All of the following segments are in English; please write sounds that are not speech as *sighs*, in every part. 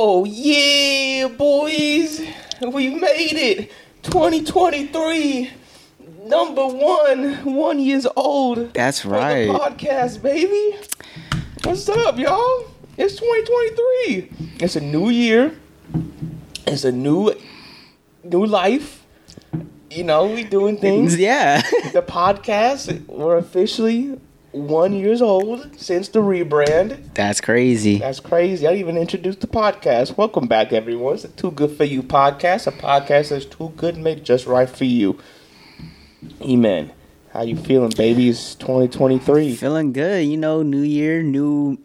Oh yeah, boys, we made it. 2023, number one, one years old. That's right. The podcast, baby. What's up, y'all? It's 2023. It's a new year. It's a new, new life. You know, we doing things. Yeah. *laughs* The podcast, we're officially one years old since the rebrand. That's crazy. That's crazy. I even introduced the podcast. Welcome back, everyone. It's a Too Good For You podcast, a podcast that's too good to make just right for you. Amen. How you feeling, babies? 2023. Feeling good. You know, new year, new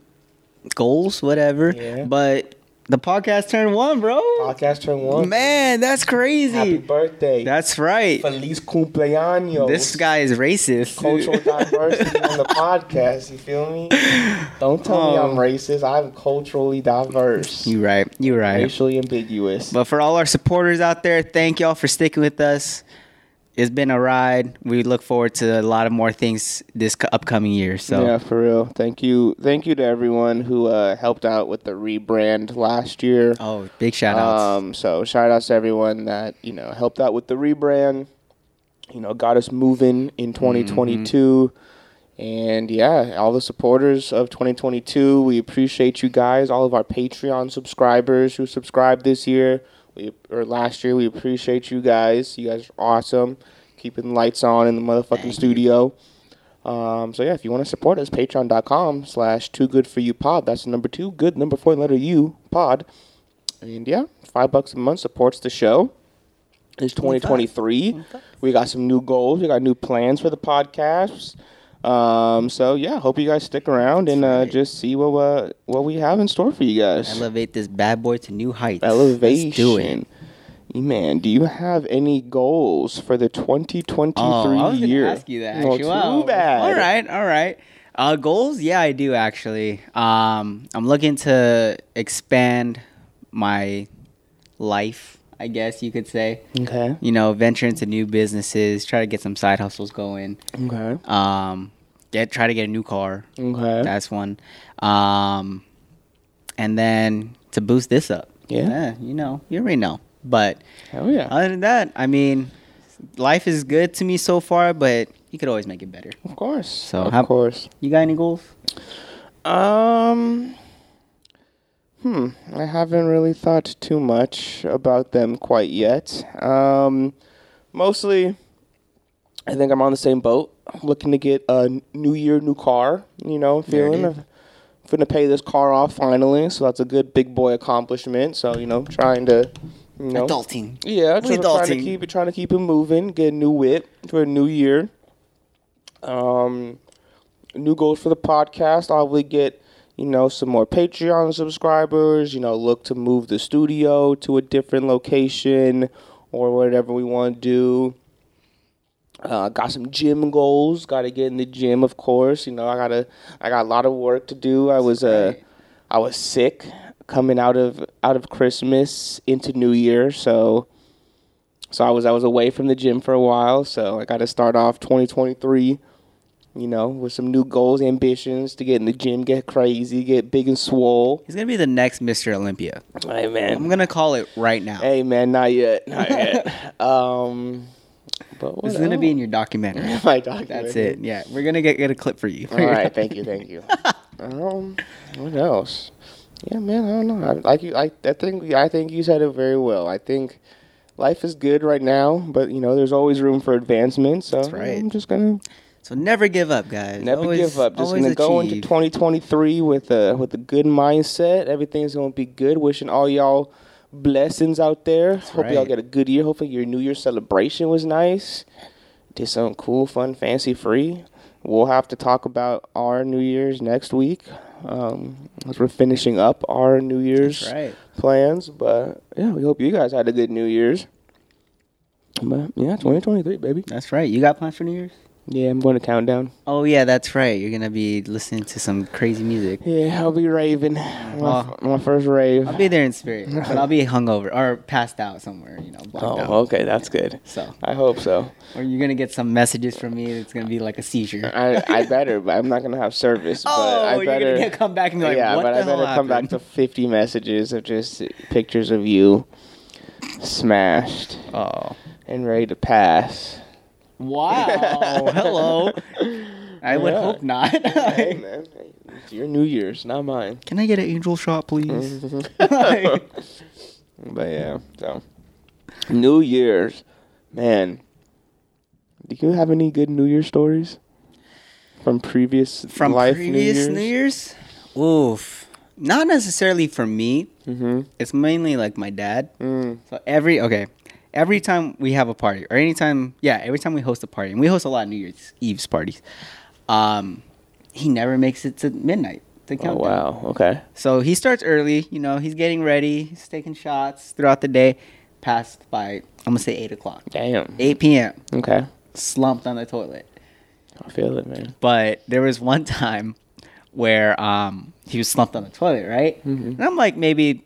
goals, whatever. Yeah. But the podcast turned one, bro. Podcast turn one. Man, that's crazy. Happy birthday. That's right. Feliz cumpleaños. This guy is racist. cultural diversity on the podcast. You feel me? Don't tell me I'm Oh. racist. I'm culturally diverse, You right. You right. racially ambiguous. But for all our supporters out there, thank y'all for sticking with us. It's been a ride. We look forward to a lot of more things this upcoming year. So yeah, for real. Thank you. Thank you to everyone who uh, helped out with the rebrand last year. oh, big shout outs. Um, so shout outs to everyone that you know helped out with the rebrand. You know, got us moving in 2022. And yeah, all the supporters of 2022, we appreciate you guys. All of our Patreon subscribers who subscribed this year we, or last year, we appreciate you guys. You guys are awesome, keeping the lights on in the motherfucking studio. Um, so yeah, if you want to support us, patreon.com slash too good for you pod. That's number two, good number four, letter U pod. And yeah, five bucks a month supports the show. It's 2023. We got some new goals. We got new plans for the podcast. Um, so yeah, hope you guys stick around and uh, just see what uh, what we have in store for you guys. Elevate this bad boy to new heights. Elevation. Let's do it. Man, do you have any goals for the 2023 Oh, I was year? ask you that. Well, Actually, too bad. All right, all right. Uh, goals? Yeah, I do actually. Um, I'm looking to expand my life. I guess you could say. Okay. You know, venture into new businesses, try to get some side hustles going. Okay. Um, get try to get a new car. Okay. That's one. Um, and then to boost this up. Yeah. you know, you already know. But Hell yeah. other than that, I mean, life is good to me so far, but you could always make it better. of course. So of how- course. You got any goals? Um. Hmm. I haven't really thought too much about them quite yet. Um, mostly, I think I'm on the same boat. I'm looking to get a new year, new car. You know, feeling. I'm gonna pay this car off finally, so that's a good big boy accomplishment. So you know, trying to, you know, Adulting. yeah, trying, trying to keep it, trying to keep it moving. Get a new whip for a new year. Um, new goals for the podcast. I'll probably get you know some more Patreon subscribers. You know, look to move the studio to a different location or whatever we want to do. Uh, got some gym goals. Got to get in the gym, of course. You know, I gotta. I got a lot of work to do. I was uh. I was sick coming out of out of Christmas into New Year, so so I was I was away from the gym for a while. So I got to start off 2023, you know, with some new goals, ambitions to get in the gym, get crazy, get big and swole. He's gonna be the next Mr. Olympia. Hey I'm gonna call it right now. hey man, not yet, not *laughs* yet. um, but is gonna be in your documentary. *laughs* my documentary. That's it. Yeah, we're gonna get, get a clip for you. All right, thank you, *laughs* thank you. um, what else? Yeah, man, I don't know. I, like you, I, I think I think you said it very well. I think life is good right now, but you know, there's always room for advancement. So That's right. I'm just gonna So never give up, guys. never Always- give up. Just gonna go into 2023 with a with a good mindset. Everything's gonna be good. Wishing all y'all blessings out there. Hope y'all get a good year. Hopefully your New Year celebration was nice. Did something cool, fun, fancy free. We'll have to talk about our New Year's next week um, as we're finishing up our New Year's right. plans. But yeah, we hope you guys had a good New Year's. But yeah, 2023, baby. That's right. You got plans for New Year's? Yeah, I'm going to countdown. Oh yeah, that's right. You're gonna be listening to some crazy music. Yeah, I'll be raving. My, Oh. my first rave. I'll be there in spirit, *laughs* but I'll be hungover or passed out somewhere. You know, Oh, out. okay, that's good. So, I hope so. or you're gonna get some messages from me. It's gonna be like a seizure. I, I better, but I'm not gonna have service. oh, but I you're better, gonna get, come back and be like, yeah, what but I better hell come back to 50 messages of just pictures of you smashed Oh, and ready to pass. Wow! *laughs* Hello. I would Yeah. hope not. hey, man, hey, *laughs* it's your New Year's, not mine. Can I get an angel shot, please? *laughs* but yeah, so New Year's, man. Do you have any good New Year stories from previous From life previous New? Year's? Oof. Not necessarily for me. Mm-hmm. It's mainly like my dad. Mm. So every okay, every time we have a party, or anytime, yeah, every time we host a party, and we host a lot of New Year's Eve's parties, um, he never makes it to midnight to Oh wow. Okay. So he starts early. You know, he's getting ready, he's taking shots throughout the day. Passed by, I'm gonna say eight o'clock, Damn. eight p.m. Okay. Slumped on the toilet. I feel it, man. But there was one *laughs* time where um, he was slumped on the toilet, right? And I'm like maybe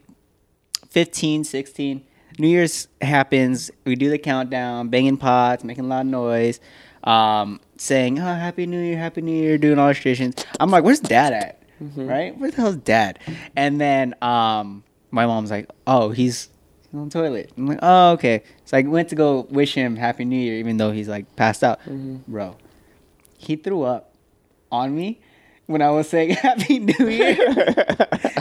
15, 16. New Year's happens. We do the countdown, banging pots, making a lot of noise, um, saying, oh, Happy New Year, Happy New Year, doing all the traditions. I'm like, where's dad at? Right? Where the hell's dad? And then um, my mom's like, oh, he's he's on the toilet. I'm like, oh, okay. So I went to go wish him Happy New Year, even though he's like passed out. Bro, he threw up on me when I was saying *laughs* Happy New Year.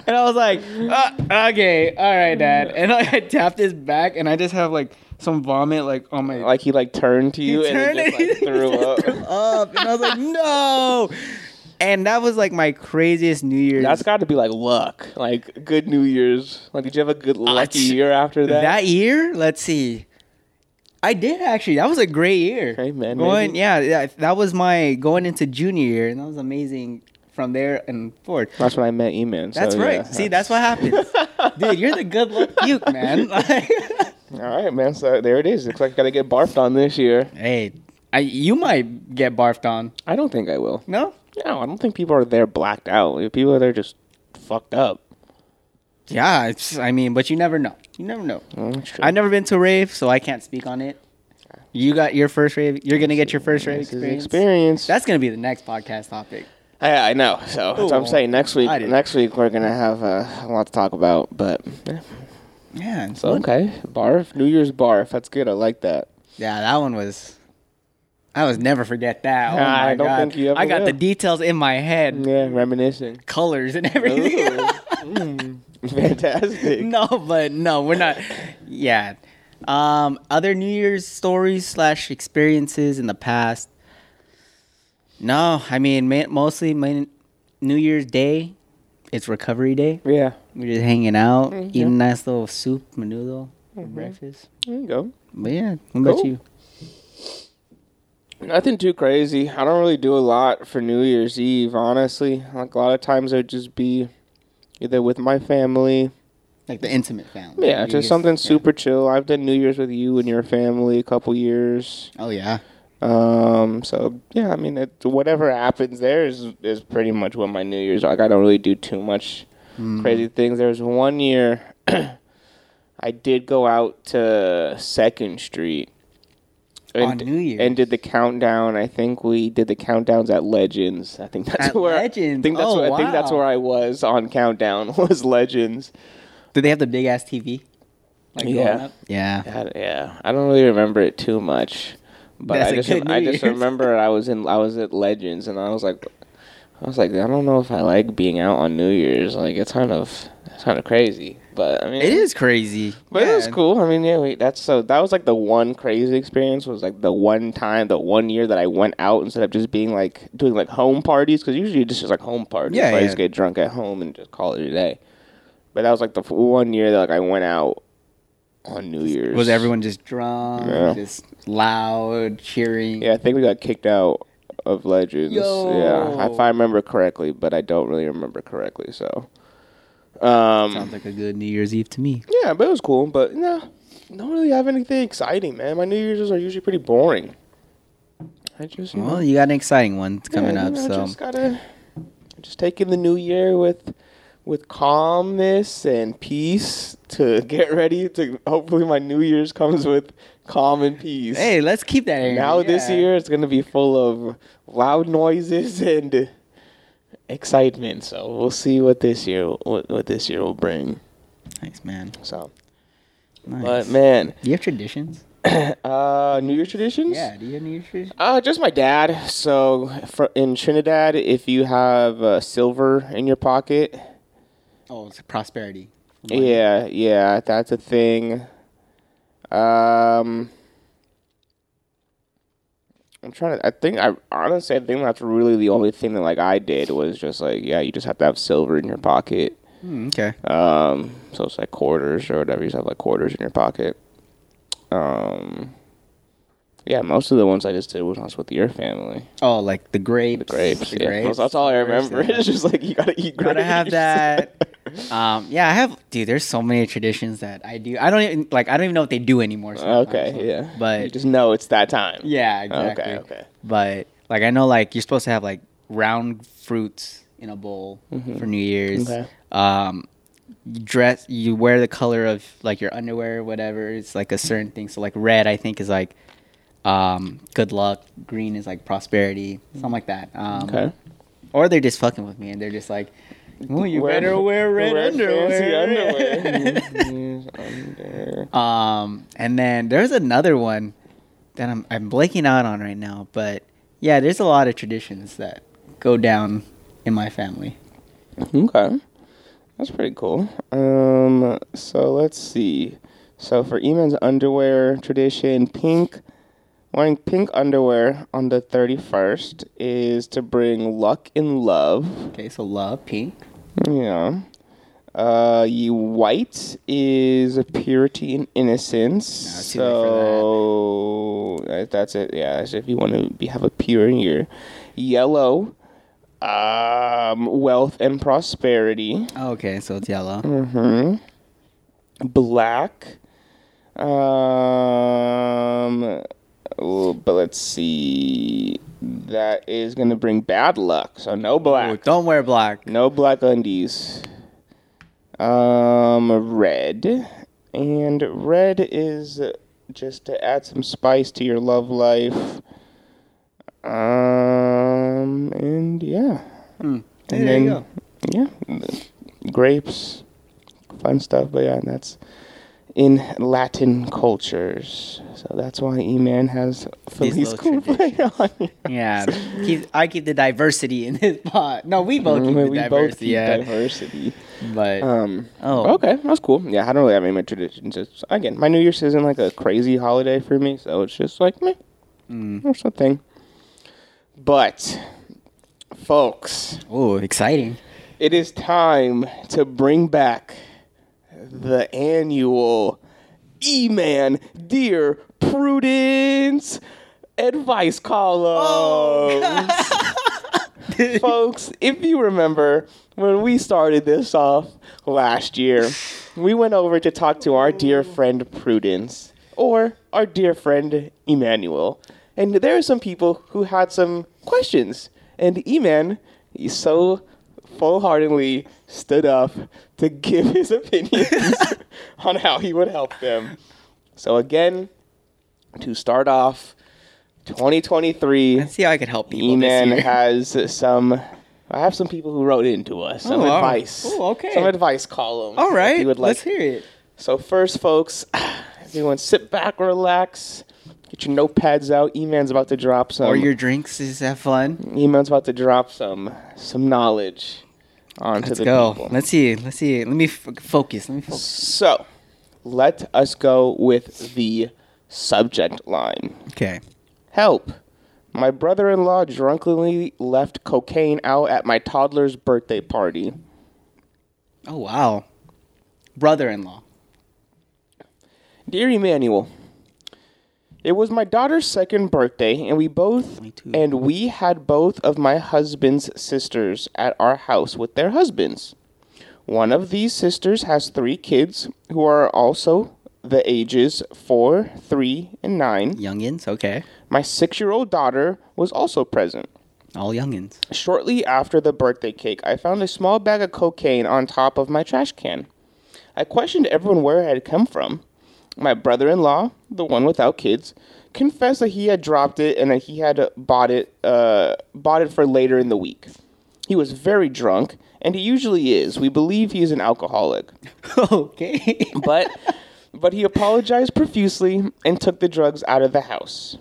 and I was like, uh, okay, all right, Dad. And like, I tapped his back, and I just have like some vomit like on my. Like he like turned to you turned and he just, like, threw up. threw up. And I was like, no. And that was like my craziest New Year's. That's got to be like luck, like good New Year's. Like, did you have a good lucky ch- year after that? that year. Let's see. I did actually. That was a great year. Okay, man, Going, maybe. yeah, that was my going into junior year, and that was amazing from there and forward. That's when I met E-Man. so, That's right. yeah, See, that's what happens, *laughs* dude. You're the good luck puke, man. *laughs* Like, All right, man. So there it is. Looks like I gotta get barfed on this year. hey, I, you might get barfed on. I don't think I will. No. No, I don't think people are there blacked out. People are there just fucked up. Yeah, it's, I mean, but you never know. You never know. Mm. I've never been to a rave, so I can't speak on it. You got your first rave. You're gonna get your first rave This is experience. experience. That's gonna be the next podcast topic. Yeah, I know. So that's what I'm saying. Next week, I next week we're gonna have uh, a lot to talk about. But yeah, Yeah. so okay, barf, New Year's barf. That's good. I like that. Yeah, that one was. I was never forget that. Oh I my don't god! think you ever I got will. the details in my head, Yeah, reminiscing. colors and everything. Ooh. *laughs* Mm, fantastic. no, but no, we're not. Yeah. Um, other New Year's stories slash experiences in the past. No, I mean mostly my New Year's Day. It's recovery day. Yeah, We're just hanging out, Mm, eating a nice little soup, menudo for Mhm. breakfast. there you go. But yeah, what about you? Nothing too crazy. I don't really do a lot for New Year's Eve, honestly. Like a lot of times I'd just be either with my family. Like the intimate family. Yeah, You just guys- something yeah. super chill. I've done New Year's with you and your family a couple years. Oh yeah. Um, so yeah, I mean, it, whatever happens there is is pretty much what my New Year's like. I don't really do too much Mm. crazy things. There was one year *clears throat* I did go out to Second Street On New Year's. and did the countdown. I think we did the countdowns at Legends. I think that's At where Legends? I think that's Oh, where, I think that's where I was on countdown *laughs* was Legends. Did they have the big ass TV? Like Yeah. Yeah. Yeah, yeah. I don't really remember it too much, but That's I just I just *laughs* remember I was in I was at Legends and I was like, I was like I don't know if I like being out on New Year's. Like it's kind of it's kind of crazy, but I mean It is crazy. But it was cool. I mean, yeah, we, that's so that was like the one crazy experience was like the one time, the one year that I went out instead of just being like doing like home parties because usually it's just like home parties. Yeah, I yeah. just get drunk at home and just call it a day. But that was like the one year that like I went out on New Year's. Was everyone just drunk, Yeah. just loud, cheering? Yeah, I think we got kicked out of Legends. Yo. Yeah, if I remember correctly, but I don't really remember correctly. So, um, Sounds like a good New Year's Eve to me. yeah, but it was cool. But no, don't really have anything exciting, man. My New Year's are usually pretty boring. I just you Well, know, you got an exciting one coming yeah, up. you know, So just gotta just take in the new year with with calmness and peace to *laughs* get ready to hopefully my new year's comes with calm and peace. hey, let's keep that. energy, now this year it's gonna be full of loud noises *laughs* and excitement. So we'll see what this year what, what this year will bring. thanks man. So, Nice. but man, do you have traditions? *clears throat* uh, New Year traditions. Yeah. Do you have New Year's traditions? Uh, just my dad. So for, in Trinidad, if you have uh, silver in your pocket, Oh, it's prosperity. yeah, yeah, that's a thing. Um, I'm trying to. I think I honestly, I think that's really the only thing that like I did was just like, yeah, you just have to have silver in your pocket. Hmm, okay. Um, so it's like quarters or whatever. You just have like quarters in your pocket. Um, yeah, most of the ones I just did was with your family. Oh, like the grapes. The grapes. The yeah. grapes. That's all I remember. *laughs* It's just like you gotta eat grapes. Gotta have that. *laughs* um, yeah, I have. Dude, there's so many traditions that I do. I don't even like. I don't even know what they do anymore. okay, so- yeah. But you just know it's that time. yeah, exactly. Okay, okay. But like, I know like you're supposed to have like round fruits in a bowl for New Year's. Okay. Um, you dress. You wear the color of like your underwear, or whatever. It's like a certain thing. So like red, I think is like um, good luck. Green is like prosperity. Something like that. Um, Okay. Or they're just fucking with me and they're just like, well, you better wear red wear underwear. fancy *laughs* underwear. *laughs* Under. um, and then there's another one that I'm I'm blanking out on right now, but yeah, there's a lot of traditions that go down in my family. Okay. That's pretty cool. Um, so let's see. So for Eman's underwear tradition, pink, wearing pink underwear on the 31st is to bring luck in love. Okay, so love, pink. Yeah. Uh, you white is purity and innocence. No, it's too late for so uh, that's it. Yeah, that's if you want to be have a pure year. Yellow, um, wealth and prosperity. Oh, okay, so it's yellow. Mm-hmm. Black. Um, but let's see. That is gonna bring bad luck. So no black. Ooh, don't wear black. No black undies. Um, red. And red is just to add some spice to your love life. Um, and yeah. And Hey, there you go. yeah, grapes, fun stuff. But yeah, that's in Latin cultures. So that's why E-Man has Feliz Cumpleaños. Yeah, keep, I keep the diversity in this pot. No, we both keep the we both diversity. keep yeah, diversity. but Um, Oh. okay, that's cool. Yeah, I don't really have any my traditions. It's, again, my New Year's isn't like a crazy holiday for me, so it's just like meh, mm. or something. But, folks, oh, exciting. it is time to bring back the annual E-Man Dear Prudence advice column. Oh, *laughs* Folks, if you remember when we started this off last year, we went over to talk to our dear friend Prudence or our dear friend Emmanuel. And there are some people who had some questions. And Eman, he so full heartedly stood up to give his opinions *laughs* on how he would help them. So, again, to start off, 2023. Let's see how I could help people E-Man this year. has some. I have some people who wrote into us some Oh, advice. Oh, okay. Some advice column. All right. you would like. let's hear it. So first, folks, *sighs* everyone sit back, relax, get your notepads out. E-Man's about to drop some. or your drinks is have fun. E-Man's about to drop some some knowledge onto Let's the go. people. Let's see. Let's see. Let me f- focus. Let me focus. So, let us go with the subject line. Okay. Help. My brother in law drunkenly left cocaine out at my toddler's birthday party. Oh wow. Brother-in-law. Dear Emmanuel, it was my daughter's second birthday, and we both and we had both of my husband's sisters at our house with their husbands. One of these sisters has three kids who are also the ages four, three, and nine. Youngins, okay. My six year old daughter was also present. All youngins. Shortly after the birthday cake, I found a small bag of cocaine on top of my trash can. I questioned everyone where it had come from. My brother in law, the one without kids, confessed that he had dropped it and that he had bought it, uh, bought it for later in the week. He was very drunk, and he usually is. We believe he is an alcoholic. *laughs* okay. But but he apologized profusely and took the drugs out of the house.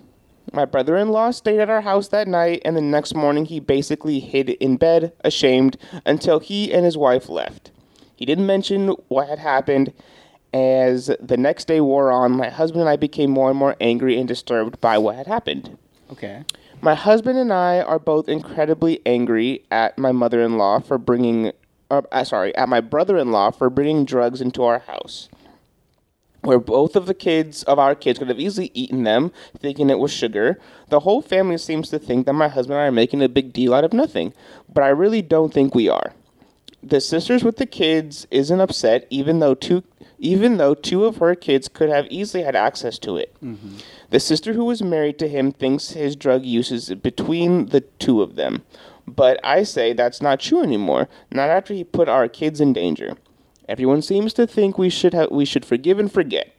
My brother in law stayed at our house that night, and the next morning he basically hid in bed, ashamed, until he and his wife left. He didn't mention what had happened. As the next day wore on, my husband and I became more and more angry and disturbed by what had happened. okay. My husband and I are both incredibly angry at my mother-in-law for bringing, uh, uh, sorry, at my brother-in-law for bringing drugs into our house. Where both of the kids of our kids could have easily eaten them, thinking it was sugar. The whole family seems to think that my husband and I are making a big deal out of nothing, but I really don't think we are. The sisters with the kids isn't upset, even though two, even though two of her kids could have easily had access to it. Mm-hmm. The sister who was married to him thinks his drug use is between the two of them. But I say that's not true anymore, not after he put our kids in danger. Everyone seems to think we should ha- we should forgive and forget.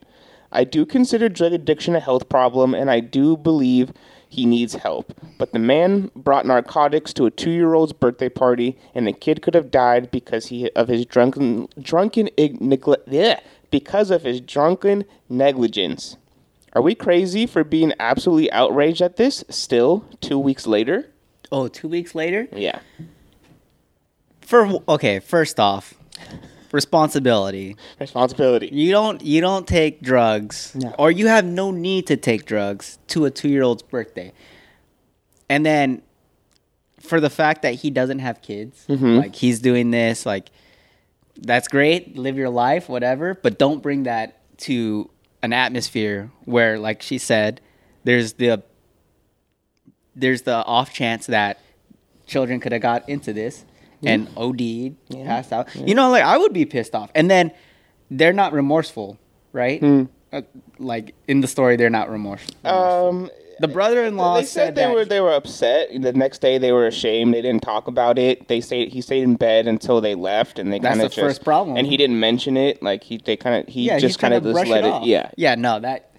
I do consider drug addiction a health problem and I do believe he needs help. But the man brought narcotics to a 2-year-old's birthday party and the kid could have died because he of his drunken drunken ig- negle- yeah, because of his drunken negligence. Are we crazy for being absolutely outraged at this still 2 weeks later? Oh, two weeks later? Yeah. For okay, first off, responsibility. Responsibility. You don't you don't take drugs No. or you have no need to take drugs to a 2-year-old's birthday. And then for the fact that he doesn't have kids, mm-hmm. like he's doing this like that's great, live your life, whatever, but don't bring that to an atmosphere where like she said there's the there's the off chance that children could have got into this and OD'd, passed out. You know, like I would be pissed off. And then they're not remorseful, right? Uh, like in the story, they're not remorseful. Um the brother-in-law they said, they that were they were upset. The next day they were ashamed. They didn't talk about it. They stayed he stayed in bed until they left, and they That's kind the of first problem. And he didn't mention it. Like he they kind of he yeah, just kind of just let it. off. Yeah, yeah. No, that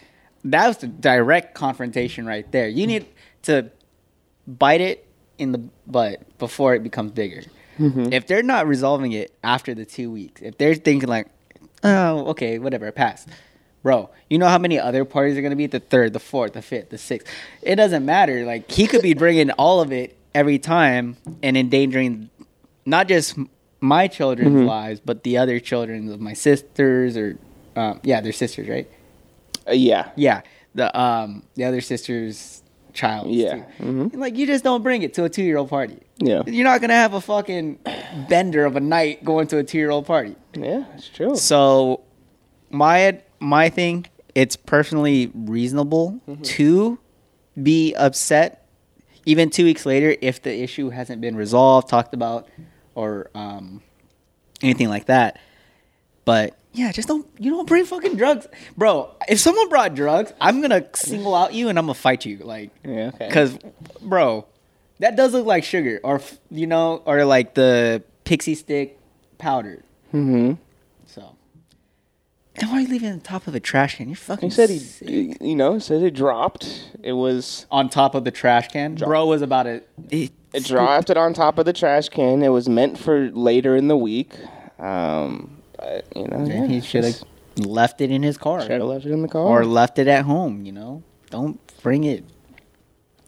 that was the direct confrontation right there. You need to bite it in the butt before it becomes bigger. Mm-hmm. If they're not resolving it after the two weeks, if they're thinking like, oh, okay, whatever, pass. Bro, you know how many other parties are gonna be? The third, the fourth, the fifth, the sixth. It doesn't matter. Like he could be bringing all of it every time and endangering not just my children's Mm-hmm. lives, but the other children of my sisters or um, yeah, they're sisters, right? Uh, yeah, Yeah, the um the other sister's child. Yeah. Mhm. Like you just don't bring it to a two year old party. yeah, You're not gonna have a fucking bender of a night going to a two year old party. yeah. It's true. So my my thing, it's personally reasonable to be upset even two weeks later if the issue hasn't been resolved, talked about, or um, anything like that. But yeah, just don't you don't bring fucking drugs, bro. If someone brought drugs, I'm gonna single out you and I'm gonna fight you, like, Yeah, okay. cause, bro, that does look like sugar, or you know, or like the pixie stick powder. Mm-hmm. So, and why are you leaving it on top of a trash can? You're fucking. He said sick. he, you know, said it dropped. It was on top of the trash can. Bro was about to. It, it dropped it on top of the trash can. It was meant for later in the week. Um, but you know, yeah, he should have left it in his car should have left it in the car. or left it at home. You know, don't bring it.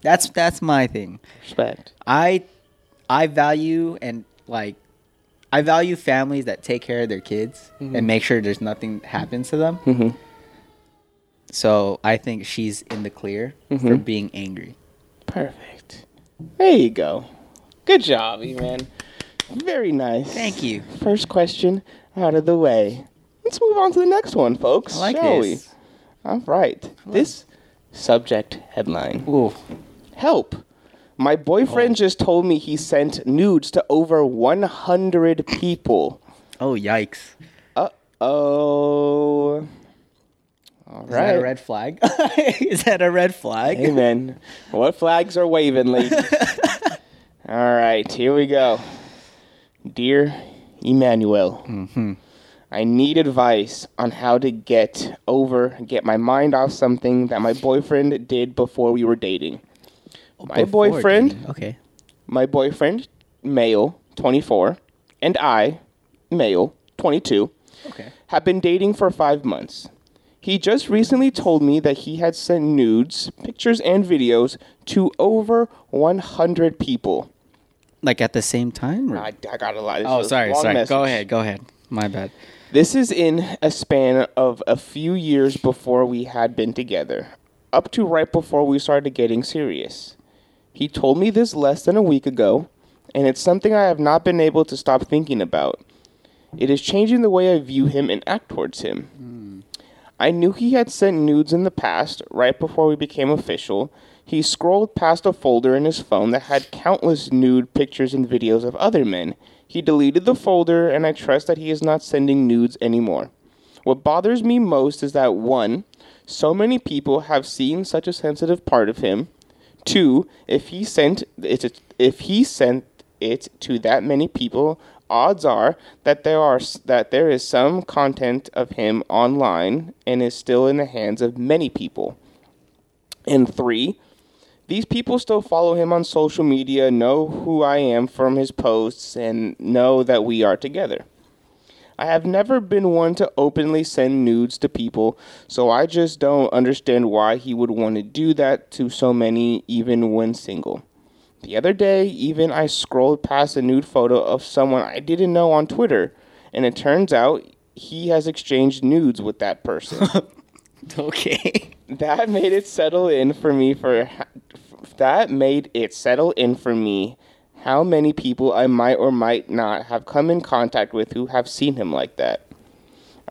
That's that's my thing. respect. I I value and like I value families that take care of their kids and make sure there's nothing happens to them. Mhm. So I think she's in the clear for being angry. Perfect. There you go. Good job, E man. Very nice. Thank you. First question out of the way. Let's move on to the next one, folks. I like shall this. we? All right. This subject headline. Ooh. Help. My boyfriend just told me he sent nudes to over 100 people. Oh yikes. Uh oh. All *laughs* Is that a red flag? Is that a red flag? Amen. what flags are waving, ladies? *laughs* All right, here we go. Dear Emmanuel, mm-hmm. I need advice on how to get over, get my mind off something that my boyfriend did before we were dating. Oh, my boyfriend, dating. Okay. my boyfriend, male, 24, and I, male, 22, Okay. have been dating for five months. He just recently told me that he had sent nudes, pictures, and videos to over 100 people. Like at the same time? Or? I, I got a lot. This oh, sorry. Sorry. message. Go ahead. Go ahead. My bad. This is in a span of a few years before we had been together, up to right before we started getting serious. He told me this less than a week ago, and it's something I have not been able to stop thinking about. It is changing the way I view him and act towards him. Hmm. I knew he had sent nudes in the past, right before we became official. He scrolled past a folder in his phone that had countless nude pictures and videos of other men. He deleted the folder, and I trust that he is not sending nudes anymore. What bothers me most is that one, so many people have seen such a sensitive part of him. Two, if he sent it, if he sent it to that many people, odds are that there are that there is some content of him online and is still in the hands of many people. And three, these people still follow him on social media, know who I am from his posts, and know that we are together. I have never been one to openly send nudes to people, so I just don't understand why he would want to do that to so many, even when single. The other day, even I scrolled past a nude photo of someone I didn't know on Twitter, and it turns out he has exchanged nudes with that person. *laughs* *laughs* Okay. that made it settle in for me for that made it settle in for me how many people I might or might not have come in contact with who have seen him like that.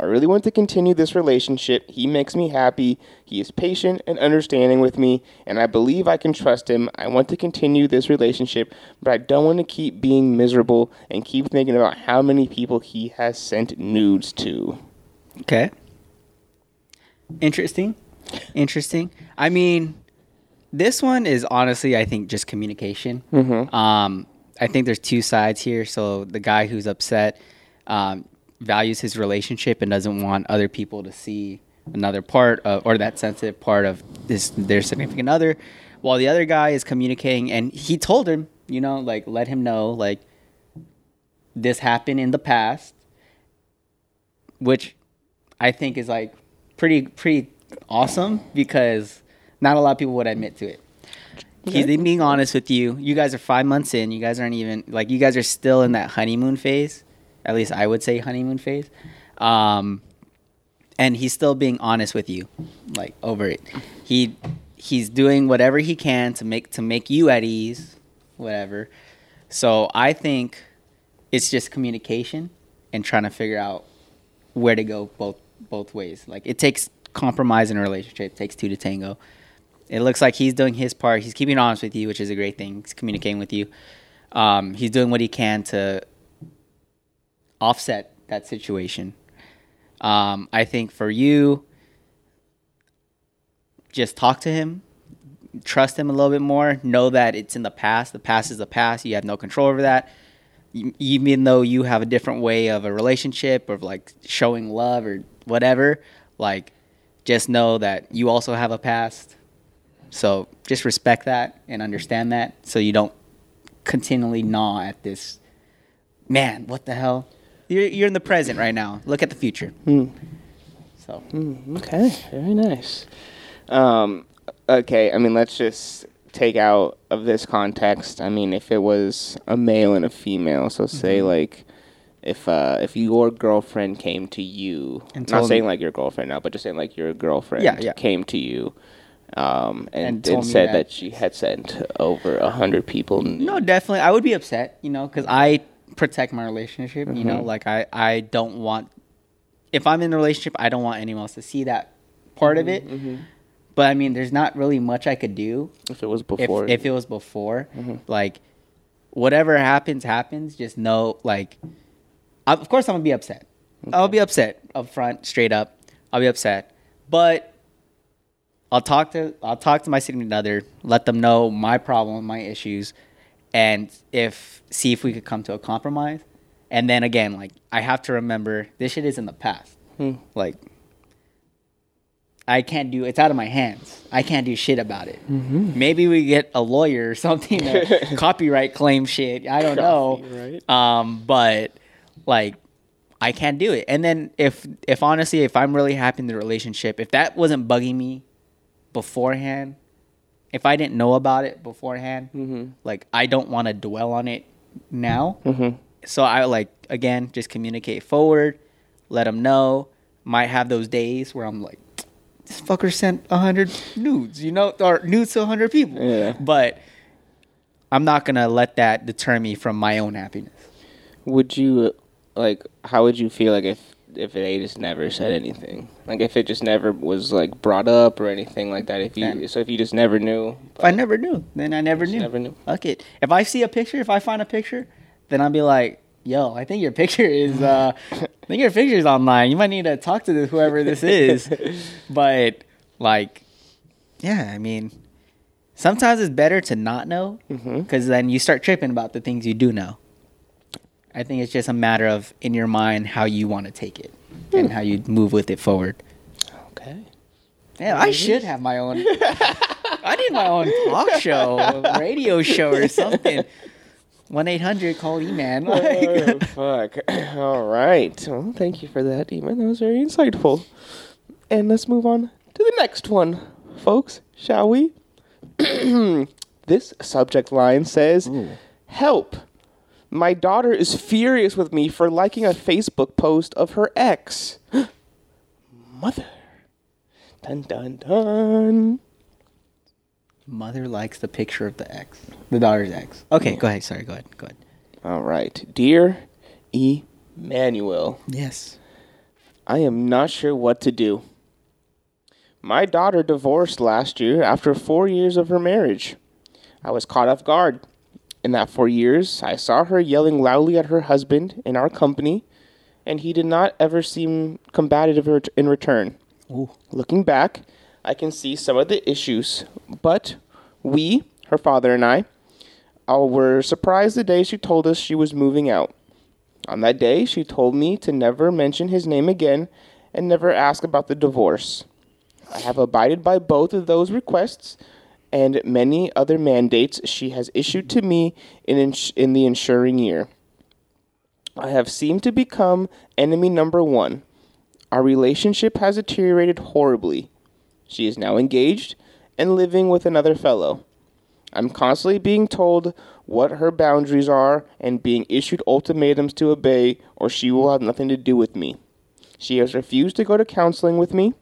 I really want to continue this relationship. He makes me happy. He is patient and understanding with me, and I believe I can trust him. I want to continue this relationship, but I don't want to keep being miserable and keep thinking about how many people he has sent nudes to. Okay. Interesting. Interesting. I mean, this one is honestly, I think, just communication. Um, I think there's two sides here. So the guy who's upset um, values his relationship and doesn't want other people to see another part of, or that sensitive part of this their significant other, while the other guy is communicating and he told him, you know, like let him know, like this happened in the past, which I think is like pretty pretty awesome because not a lot of people would admit to it. He's being honest with you. You guys are five months in. You guys aren't even like you guys are still in that honeymoon phase. At least I would say honeymoon phase. Um, and he's still being honest with you, like over it. He he's doing whatever he can to make to make you at ease, whatever. So I think it's just communication and trying to figure out where to go both both ways. Like it takes compromise in a relationship. It takes two to tango. It looks like he's doing his part. He's keeping honest with you, which is a great thing. He's communicating with you. Um, he's doing what he can to offset that situation. Um, I think for you, just talk to him, trust him a little bit more. Know that it's in the past. The past is the past. You have no control over that. Even though you have a different way of a relationship or like showing love or whatever, like just know that you also have a past. So just respect that and understand that so you don't continually gnaw at this. Man, what the hell? You're, you're in the present right now. Look at the future. So Okay, very nice. Um, okay, I mean, let's just take out of this context. I mean, if it was a male and a female, so say Mm-hmm. like if uh, if your girlfriend came to you, And not saying like your girlfriend now, but just saying like your girlfriend Yeah, yeah. came to you. Um, and, And and, said that- that. she had sent over a hundred people. No, definitely. I would be upset, you know, because I protect my relationship. You Mm-hmm. know, like I, I don't want. If I'm in a relationship, I don't want anyone else to see that part of it. Mm-hmm, But I mean, there's not really much I could do if it was before. if it was before. Mm-hmm. Like, whatever happens, happens. Just know, like, of course, I'm gonna be upset. I'll be upset up front, straight up. I'll be upset. but I'll talk to I'll talk to my significant other, let them know my problem, my issues, and if see if we could come to a compromise. And then again, like I have to remember this shit is in the past. Like I can't do it's out of my hands. I can't do shit about it. Maybe we get a lawyer or something *laughs* copyright claim shit. I don't know. Um, but like I can't do it. And then if if honestly, if I'm really happy in the relationship, if that wasn't bugging me beforehand, if I didn't know about it beforehand, mm-hmm. like I don't want to dwell on it now. Mm-hmm. So I like again just communicate forward, let them know. Might have those days where I'm like, this fucker sent hundred nudes, you know, or nudes to hundred people. Yeah. But I'm not gonna let that deter me from my own happiness. Would you like? How would you feel like if if they just never said anything? Like if it just never was like brought up or anything like that. If you Yeah. so if you just never knew. If I never knew, then I never knew. never knew. Fuck it. If I see a picture, if I find a picture, then I'll be like, "Yo, I think your picture is. uh *laughs* I think your picture is online. You might need to talk to this, whoever this is." *laughs* but like, yeah, I mean, sometimes it's better to not know because then you start tripping about the things you do know. I think it's just a matter of in your mind how you want to take it and hmm. how you move with it forward. Okay. Yeah, I should have my own. I need my own talk show, radio show, or something. One eight hundred call E man. oh, fuck. *clears throat* All right. Well, thank you for that, E-Man. That was very insightful. And let's move on to the next one, folks, shall we? *clears throat* this subject line says Help! My daughter is furious with me for liking a Facebook post of her ex. *gasps* Mother. Dun dun dun. Mother likes the picture of the ex, the daughter's ex. Okay, go ahead. Sorry, go ahead. Go ahead. All right. Dear Emmanuel. Yes. I am not sure what to do. My daughter divorced last year after four years of her marriage. I was caught off guard. In that four years, I saw her yelling loudly at her husband in our company, and he did not ever seem combative in return. Ooh. Looking back, I can see some of the issues, but we, her father and I, uh, were surprised the day she told us she was moving out. On that day, she told me to never mention his name again and never ask about the divorce. I have abided by both of those requests and many other mandates she has issued to me in, ins- in the ensuing year. I have seemed to become enemy number one. Our relationship has deteriorated horribly. She is now engaged and living with another fellow. I'm constantly being told what her boundaries are and being issued ultimatums to obey, or she will have nothing to do with me. She has refused to go to counseling with me.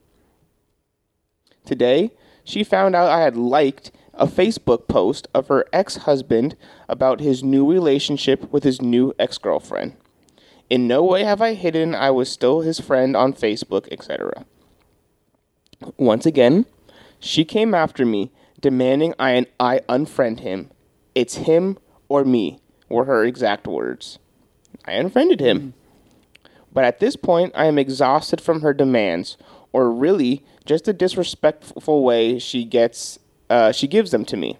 Today, she found out I had liked a Facebook post of her ex husband about his new relationship with his new ex girlfriend. In no way have I hidden I was still his friend on Facebook, etc. Once again, she came after me, demanding I, I unfriend him. It's him or me, were her exact words. I unfriended him. Hmm. But at this point, I am exhausted from her demands, or really just the disrespectful way she gets uh, she gives them to me.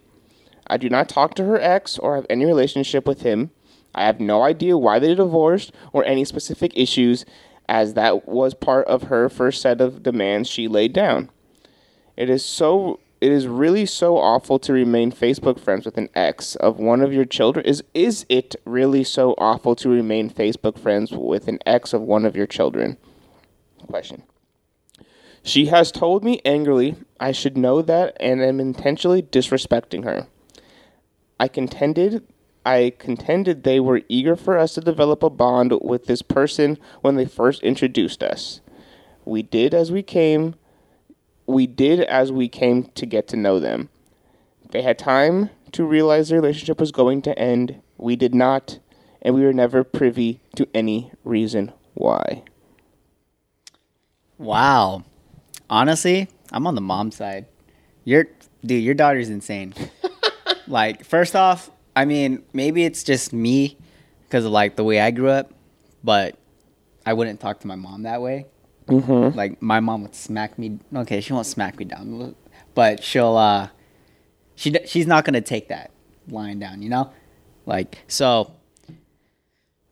I do not talk to her ex or have any relationship with him. I have no idea why they divorced or any specific issues, as that was part of her first set of demands she laid down. It is so it is really so awful to remain Facebook friends with an ex of one of your children. Is is it really so awful to remain Facebook friends with an ex of one of your children? Question. She has told me angrily I should know that and am intentionally disrespecting her. I contended I contended they were eager for us to develop a bond with this person when they first introduced us. We did as we came we did as we came to get to know them. They had time to realize their relationship was going to end. We did not, and we were never privy to any reason why. Wow. Honestly, I'm on the mom side. Your dude, your daughter's insane. *laughs* like, first off, I mean, maybe it's just me because of like the way I grew up, but I wouldn't talk to my mom that way. Mm-hmm. Like my mom would smack me. Okay, she won't smack me down, but she'll. uh She she's not gonna take that lying down. You know, like so.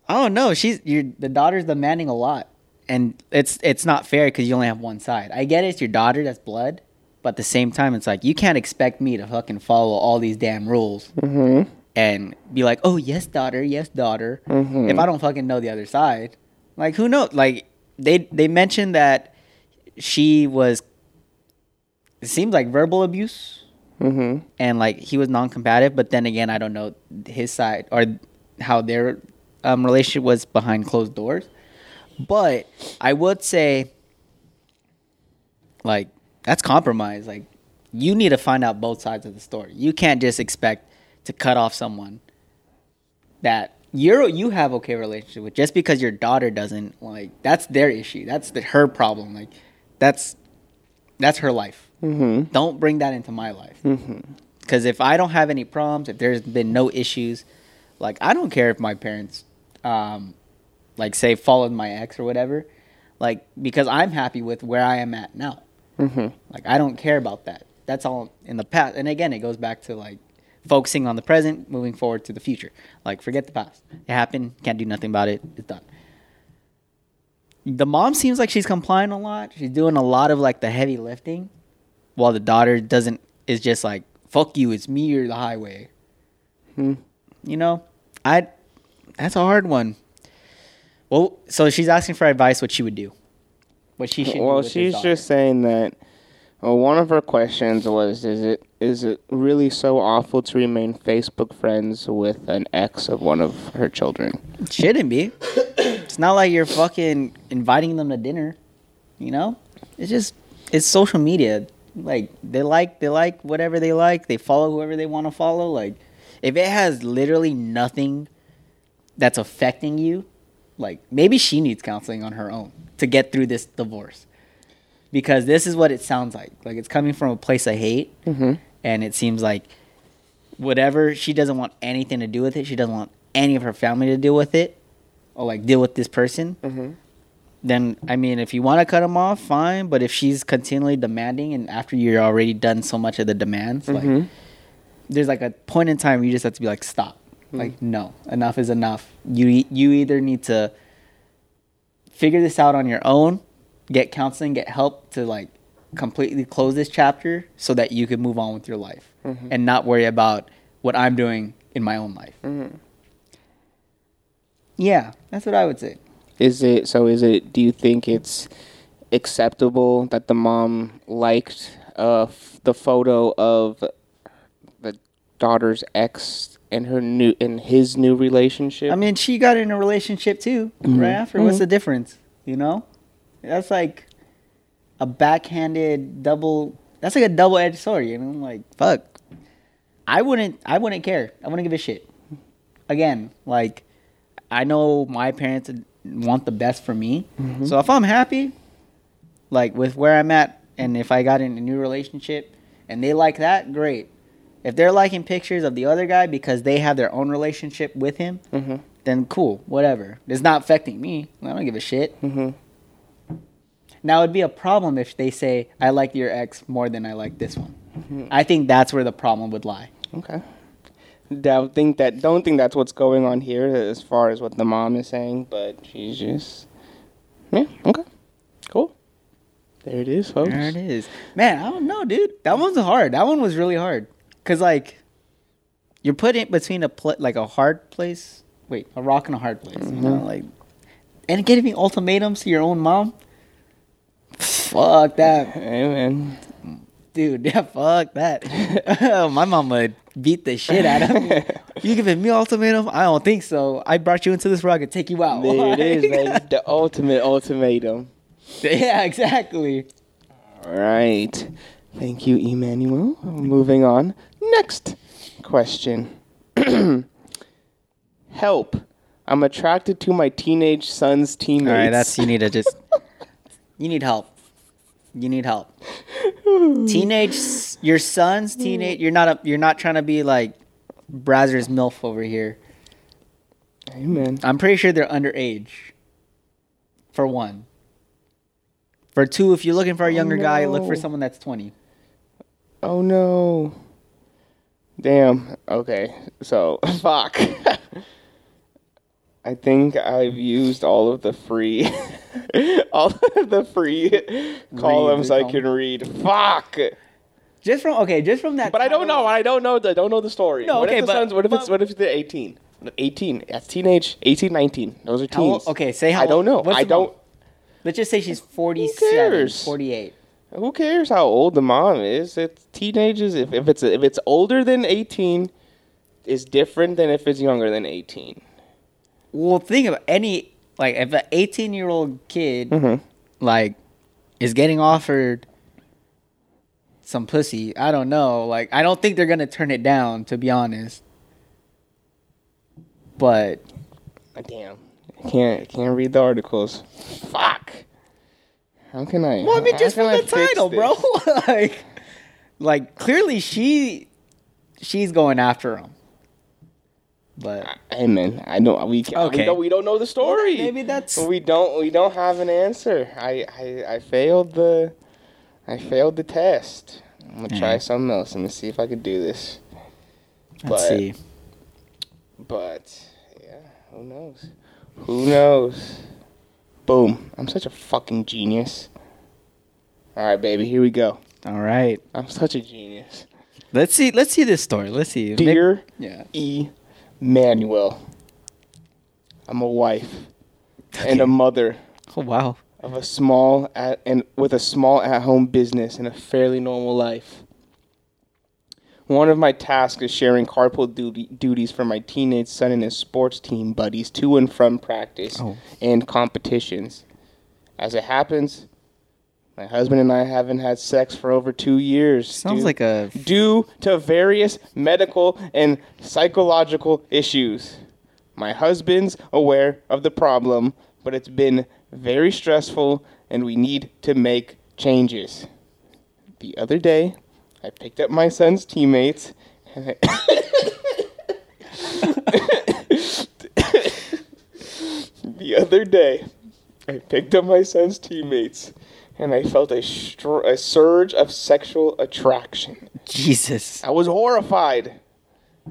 I don't know. She's your the daughter's demanding a lot, and it's it's not fair because you only have one side. I get it, it's your daughter that's blood, but at the same time, it's like you can't expect me to fucking follow all these damn rules Mm-hmm. and be like, "Oh yes, daughter, yes, daughter." Mhm. If I don't fucking know the other side, like who knows? Like they they mentioned that she was. It seems like verbal abuse Mm-hmm. and like he was non-combative, but then again, I don't know his side or how their um, relationship was behind closed doors. But I would say, like that's compromise. Like you need to find out both sides of the story. You can't just expect to cut off someone that you're you have okay relationship with just because your daughter doesn't. Like that's their issue. That's the, her problem. Like that's that's her life. Mm-hmm. Don't bring that into my life. Mm-hmm. Because if I don't have any problems, if there's been no issues, like I don't care if my parents, um, like say followed my ex or whatever, like because I'm happy with where I am at now. Mm-hmm. Like I don't care about that. That's all in the past. And again, it goes back to like focusing on the present, moving forward to the future. Like forget the past. It happened. Can't do nothing about it. It's done. The mom seems like she's complying a lot. She's doing a lot of like the heavy lifting, while the daughter doesn't. Is just like fuck you. It's me or the highway. Hmm. You know, I. That's a hard one. Well, so she's asking for advice. What she would do. What she should. do Well, she's just saying that. Well, one of her questions was, "Is it is it really so awful to remain Facebook friends with an ex of one of her children?" It Shouldn't be. it's not like you're fucking inviting them to dinner. You know? It's just it's social media. Like they like they like whatever they like. They follow whoever they want to follow. Like if it has literally nothing that's affecting you, like maybe she needs counseling on her own to get through this divorce. Because this is what it sounds like. Like it's coming from a place of hate Mm-hmm. and it seems like whatever she doesn't want anything to do with it she doesn't want any of her family to deal with it or like deal with this person Mm-hmm. then i mean if you want to cut them off fine but if she's continually demanding and after you're already done so much of the demands like Mhm. there's like a point in time where you just have to be like stop like no enough is enough you e- you either need to figure this out on your own get counseling get help to like completely close this chapter so that you can move on with your life Mhm. and not worry about what i'm doing in my own life Mhm. yeah that's what i would say Is it so? Is it? Do you think it's acceptable that the mom liked uh, f- the photo of the daughter's ex and her new in his new relationship? I mean, she got in a relationship too, mm-hmm. right after. What's mm-hmm. the difference? You know, that's like a backhanded double. That's like a double edged sword. You know, like fuck. I wouldn't. I wouldn't care. I wouldn't give a shit. Again, like I know my parents want the best for me. Mm-hmm. So if I'm happy, like with where I'm at, and if I got in a new relationship and they like that, great. If they're liking pictures of the other guy because they have their own relationship with him, Mhm. then cool, whatever. It's not affecting me. I don't give a shit. Mhm. Now it'd be a problem if they say I like your ex more than I like this one. I think that's where the problem would lie. Okay. Don't think that. Don't think that's what's going on here as far as what the mom is saying, but she's just. Yeah. Okay. Cool. There it is, folks. There it is. Man, I don't know, dude. That one's hard. That one was really hard. Cause like, you're put in between a pl- like a hard place. Wait, a rock and a hard place. You know, mm-hmm. like, and giving me ultimatums to your own mom. Fuck that, Hey man. dude. *laughs* Yeah, fuck that. *laughs* My mom would beat the shit out of me. *laughs* You giving me ultimatum? I don't think so. I brought you into this rock and take you out. There it is, man. The ultimate ultimatum. yeah, exactly. All right. Thank you, Emmanuel. Moving on. Next question. *clears throat* Help. I'm attracted to my teenage son's teammates. All right, that's you need to just you need help. You need help. *sighs* Teenage, your son's teenage. You're not a. You're not trying to be like Brazzers milf over here. Amen. I'm pretty sure they're underage. For one. For two, if you're looking for a younger guy, look for oh, someone that's 20. Oh no. Damn. Okay. So *laughs* fuck. I think I've used all of the free, *laughs* all of the free columns I can read. Fuck. Just from okay, just from that. But I don't know. I don't know. The, don't know the story. No, what okay, if the but- sons, What if it's what if it's the eighteen? 18. That's teenage. 18, 19. Those are How teens. okay, say how I don't know. I don't. Let's just say she's 47, cares? 48. Who cares how old the mom is? It's teenagers. If, if it's if it's older than eighteen, is different than if it's younger than eighteen. Well, think about any like if an 18 year old kid Mhm. like is getting offered some pussy. I don't know. Like I don't think they're gonna turn it down. To be honest. But Damn, I can't I can't read the articles. Fuck. How can I? well, I mean, just I the title, bro. *laughs* like, like clearly she, she's going after him. But Hey man, I know we can, we Okay. don't we don't know the story. maybe that's we don't we don't have an answer. I I, I failed the I failed the test. I'm gonna try mm. something else. Me see if I can do this. let's but- see. But yeah, who knows? Who knows? Boom! I'm such a fucking genius. All right, baby, here we go. All right, I'm such a genius. let's see. Let's see this story. Let's see. Maybe- Dear yeah. E. Manuel, I'm a wife *laughs* and a mother Oh wow. of a small at, and with a small at-home business and a fairly normal life. One of my tasks is sharing carpool duty, duties for my teenage son and his sports team buddies to and from practice Oh. and competitions. As it happens, my husband and I haven't had sex for over two years. Sounds due- like a due to various medical and psychological issues. My husband's aware of the problem, but it's been very stressful and we need to make changes. The other day, I picked up my son's teammates and I- The other day, I picked up my son's teammates and I felt a, str- a surge of sexual attraction. Jesus. I was horrified.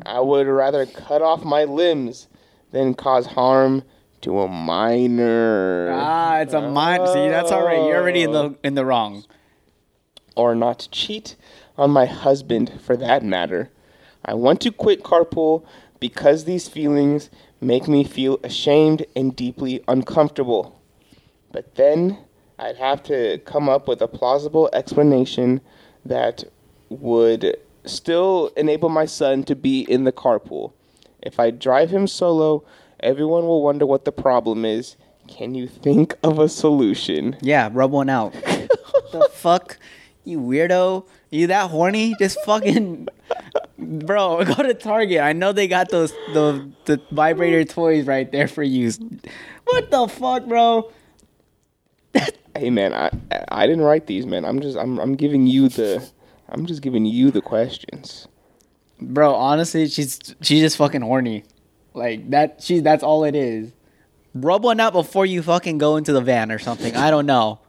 I would rather cut off my limbs than cause harm to a minor. Ah, it's a mind. See, that's all right. You're already in the in the wrong. or not cheat on my husband for that matter. I want to quit carpool because these feelings make me feel ashamed and deeply uncomfortable. But then I'd have to come up with a plausible explanation that would still enable my son to be in the carpool. If I drive him solo, everyone will wonder what the problem is. Can you think of a solution? Yeah, rub one out. *laughs* the fuck, you weirdo. You that horny? Just fucking, bro. *laughs* Go to Target. I know they got those the the vibrator toys right there for you. What the fuck, bro? *laughs* Hey man, I I didn't write these, man. I'm just I'm I'm giving you the I'm just giving you the questions. Bro, honestly, she's she's just fucking horny. Like that. She that's all it is. Rub one out before you fucking go into the van or something. I don't know.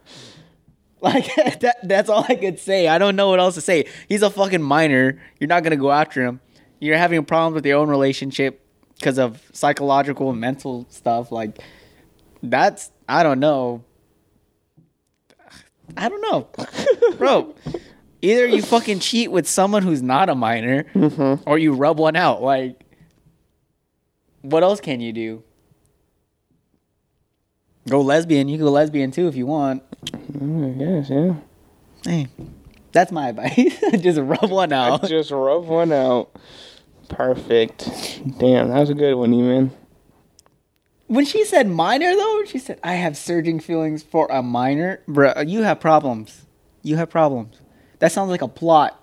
Like *laughs* that. That's all I could say. I don't know what else to say. He's a fucking minor. You're not gonna go after him. You're having problems with your own relationship because of psychological and mental stuff. Like that's. I don't know. I don't know, *laughs* bro. Either you fucking cheat with someone who's not a minor, mm-hmm. or you rub one out. Like, what else can you do? Go lesbian. You can go lesbian too if you want. Mm, I guess, yeah. Hey, that's my *laughs* advice. Just rub one out. Just rub one out. Perfect. Damn, that was a good one, E-man. When she said minor, though, she said, "I have surging feelings for a minor." Bruh, you have problems. You have problems. That sounds like a plot.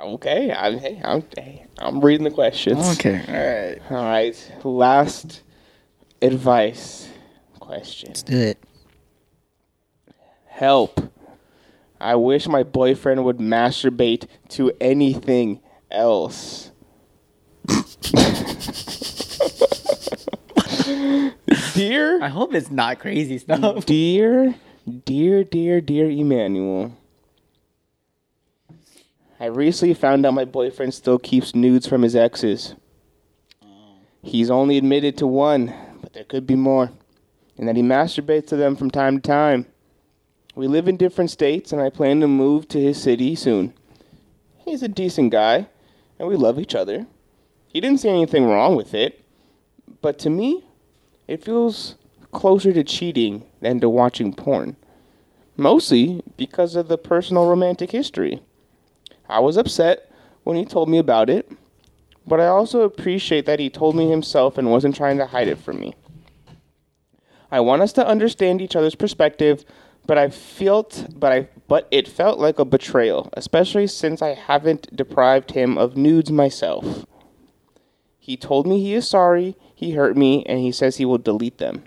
Okay, I'm, hey, I'm hey, I'm reading the questions. Okay, all right. All right. Last advice question. Let's do it. Help. I wish my boyfriend would masturbate to anything else. dear, I hope it's not crazy stuff. dear, dear, dear, dear Emmanuel. I recently found out my boyfriend still keeps nudes from his exes. He's only admitted to one, but there could be more. And that he masturbates to them from time to time. We live in different states, and I plan to move to his city soon. He's a decent guy, and we love each other. He didn't see anything wrong with it, but to me, it feels closer to cheating than to watching porn. Mostly because of the personal romantic history. I was upset when he told me about it, but I also appreciate that he told me himself and wasn't trying to hide it from me. I want us to understand each other's perspective, but I felt but I but it felt like a betrayal, especially since I haven't deprived him of nudes myself. He told me he is sorry, he hurt me, and he says he will delete them.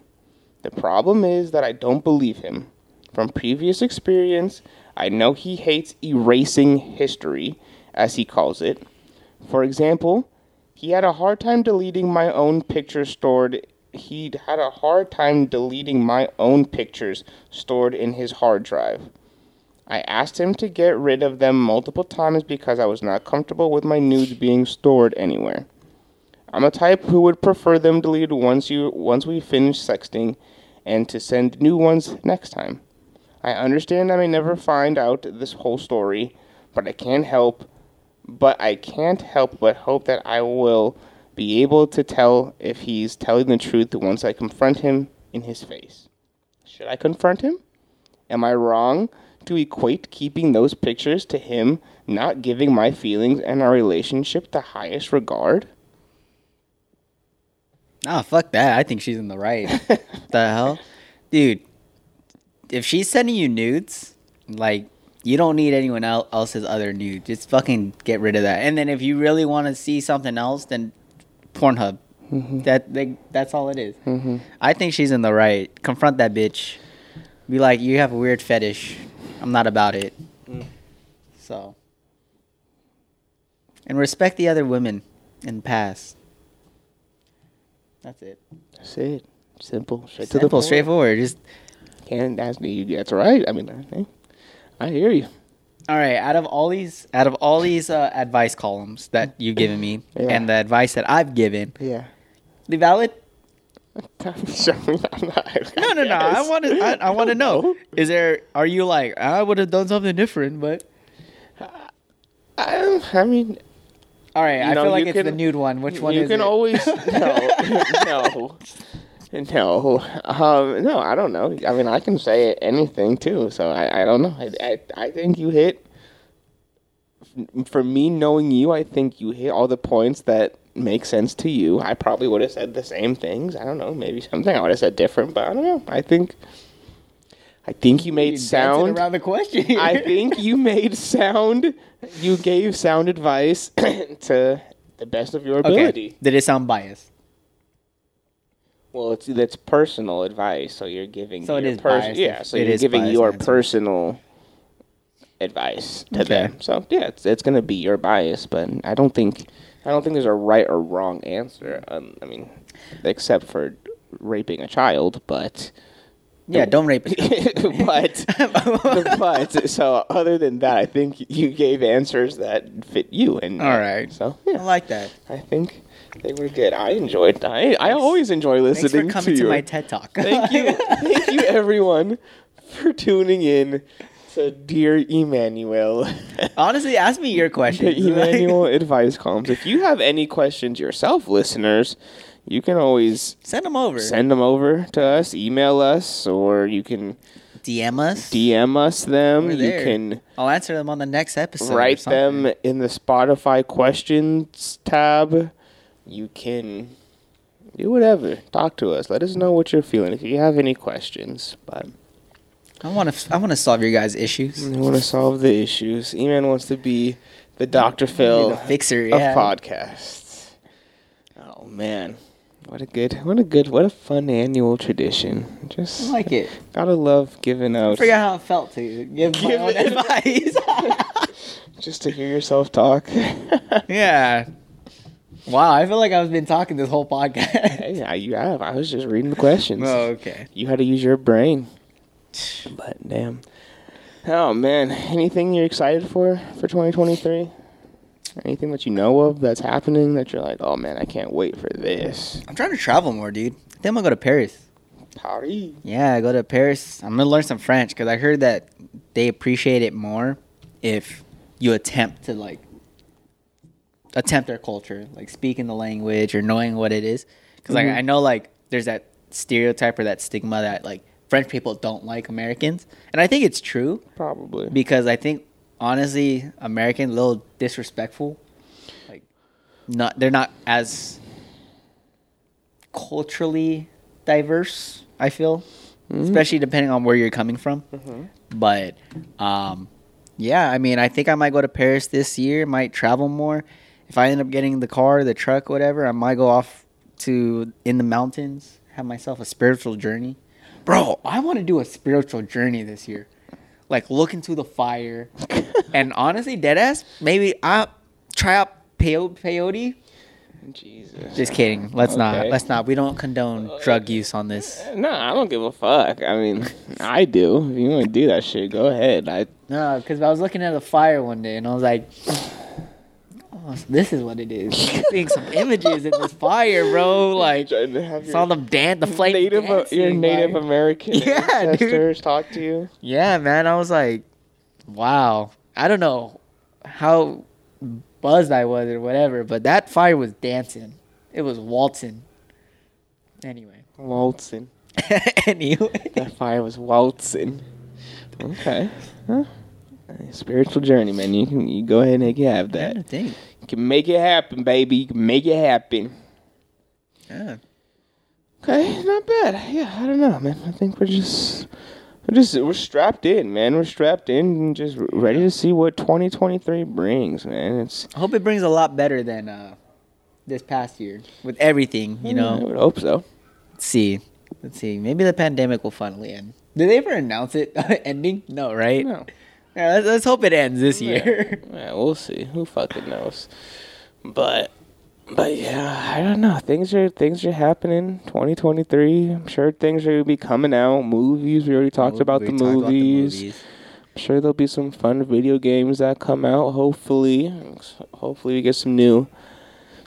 The problem is that I don't believe him. From previous experience, I know he hates erasing history, as he calls it. For example, he had a hard time deleting my own pictures stored. He'd had a hard time deleting my own pictures stored in his hard drive. I asked him to get rid of them multiple times because I was not comfortable with my nudes being stored anywhere. I'm a type who would prefer them deleted once you once we finish sexting and to send new ones next time. I understand I may never find out this whole story, but I can't help but I can't help but hope that I will be able to tell if he's telling the truth once I confront him in his face. Should I confront him? Am I wrong to equate keeping those pictures to him not giving my feelings and our relationship the highest regard? Oh, fuck that. I think she's in the right. *laughs* the hell? Dude, if she's sending you nudes, like, you don't need anyone else's other nude. Just fucking get rid of that. And then if you really want to see something else, then Pornhub. Mm-hmm. That they, That's all it is. Mm-hmm. I think she's in the right. Confront that bitch. Be like, you have a weird fetish. I'm not about it. Mm. So. And respect the other women in the past. That's it. That's it. Simple. Straight to the Simple, straightforward. Just Can't ask me. That's right. I mean, I, I hear you. all right. Out of all these, out of all these uh, advice columns that you've given me, *laughs* Yeah. and the advice that I've given, Yeah. the valid? *laughs* Show me that. *laughs* No, no, no. I want to. I, I want to know. Is there? Are you like I would have done something different? But I, I mean, all right. I know, feel like it's the nude one. Which one you can it? always no, no, *laughs* no. Um, no, I don't know. I mean, I can say anything too. So I, I don't know. I, I, I think you hit. For me, knowing you, I think you hit all the points that make sense to you. I probably would have said the same things. I don't know. Maybe something I would have said different, but I don't know. I think. I think you made You sound. around the question. *laughs* I think you *laughs* made sound. You gave sound advice *clears throat* to the best of your ability. okay. Did it sound biased? Well, it's that's personal advice, so you're giving. So it your is pers- biased. Yeah, so It you're is giving biased your answer. personal advice to Okay. them. So yeah, it's it's gonna be your bias, but I don't think I don't think there's a right or wrong answer. Um, I mean, except for raping a child, but Yeah. Don't rape *laughs* but *laughs* but so other than that, I think you gave answers that fit you. And All right. so I yeah, like that. I think they were good. I enjoyed. I I always enjoy Thanks listening for coming to to my TED talk. Thank you, thank you, *laughs* everyone, for tuning in to Dear Emmanuel. Honestly, ask me your question. *laughs* the *laughs* Emmanuel advice columns. If you have any questions yourself, listeners, you can always Send them over. send them over to us, email us, or you can DM us. DM us them. You can I'll answer them on the next episode. write them in the Spotify questions tab. You can do whatever. Talk to us. Let us know what you're feeling if you have any questions. But I want to. I want to solve your guys' issues. I want to solve the issues. E-Man wants to be the Dr. Phil the fixer, of podcasts. Oh man. What a good, what a good, what a fun annual tradition. Just I like it. gotta love giving I out, forgot how it felt to give my Give own it- advice. *laughs* *laughs* just to hear yourself talk. yeah. Wow, I feel like I've been talking this whole podcast. Yeah, you have. I was just reading the questions. oh, okay. You had to use your brain. *sighs* But damn. Oh man, anything you're excited for for 2023? Anything that you know of that's happening that you're like, oh man, I can't wait for this. I'm trying to travel more, dude. I think I'm gonna go to Paris. Paris. Yeah, I go to Paris. I'm gonna learn some French because I heard that they appreciate it more if you attempt to like attempt their culture, like speaking the language or knowing what it is. Because Mhm. like I know like there's that stereotype or that stigma that like French people don't like Americans, and I think it's true Probably. because I think honestly American a little disrespectful. Like not they're not as culturally diverse, I feel. Especially depending on where you're coming from. But um yeah, I mean I think I might go to Paris this year, might travel more. If I end up getting the car, the truck, whatever, I might go off to in the mountains, have myself a spiritual journey. Bro, I want to do a spiritual journey this year. Like look into the fire. *laughs* and honestly, deadass, maybe I try out peyote. peyote. Jesus. Just kidding. Let's not. Let's not. We don't condone uh, drug use on this. No, I don't give a fuck. I mean, *laughs* I do. If you want to do that shit, go ahead. I No, because I was looking at the fire one day and I was like, oh, so this is what it is. Seeing some images in this fire, bro. Like, saw them dance, the flame Native, uh, your Native like- American *laughs* Yeah, dude. ancestors talk to you. Yeah, man. I was like, wow. I don't know how buzzed I was or whatever, but that fire was dancing. It was waltzing. Anyway. Waltzing. *laughs* anyway. That fire was waltzing. Okay. Huh? Spiritual journey, man. You can you go ahead and have I that. think. Can make it happen, baby. You can make it happen. Yeah. Okay, not bad. Yeah, I don't know, man. I think we're just we're just we're strapped in, man. We're strapped in and just ready to see what 2023 brings, man. It's I hope it brings a lot better than uh, this past year with everything, you know. I would hope so. Let's see. Let's see. Maybe the pandemic will finally end. Did they ever announce it *laughs* ending? No, right? No. Yeah, let's, let's hope it ends this year. *laughs* Yeah, we'll see. Who fucking knows? But but yeah, I don't know. Things are things are happening. 2023. I'm sure things are gonna be coming out. Movies. We already talked about We the talked about movies. I'm sure there'll be some fun video games that come out. Hopefully, hopefully we get some new,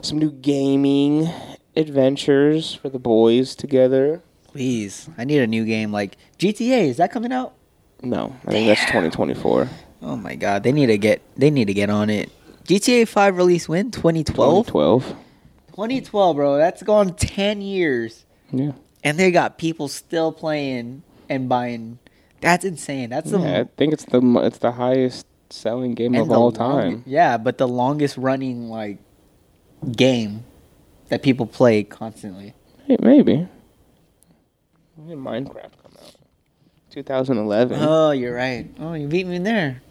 some new gaming adventures for the boys together. Please, I need a new game like GTA. Is that coming out? No, I think that's 2024. Oh my god, they need to get they need to get on it. GTA 5 release when? 2012? 2012. 2012, bro. That's gone 10 years. Yeah. And they got people still playing and buying. That's insane. That's the yeah. I think it's the it's the highest selling game and of the all time. Yeah, but the longest running like game that people play constantly. Hey, maybe. Minecraft? 2011. Oh, you're right. Oh, you beat me there.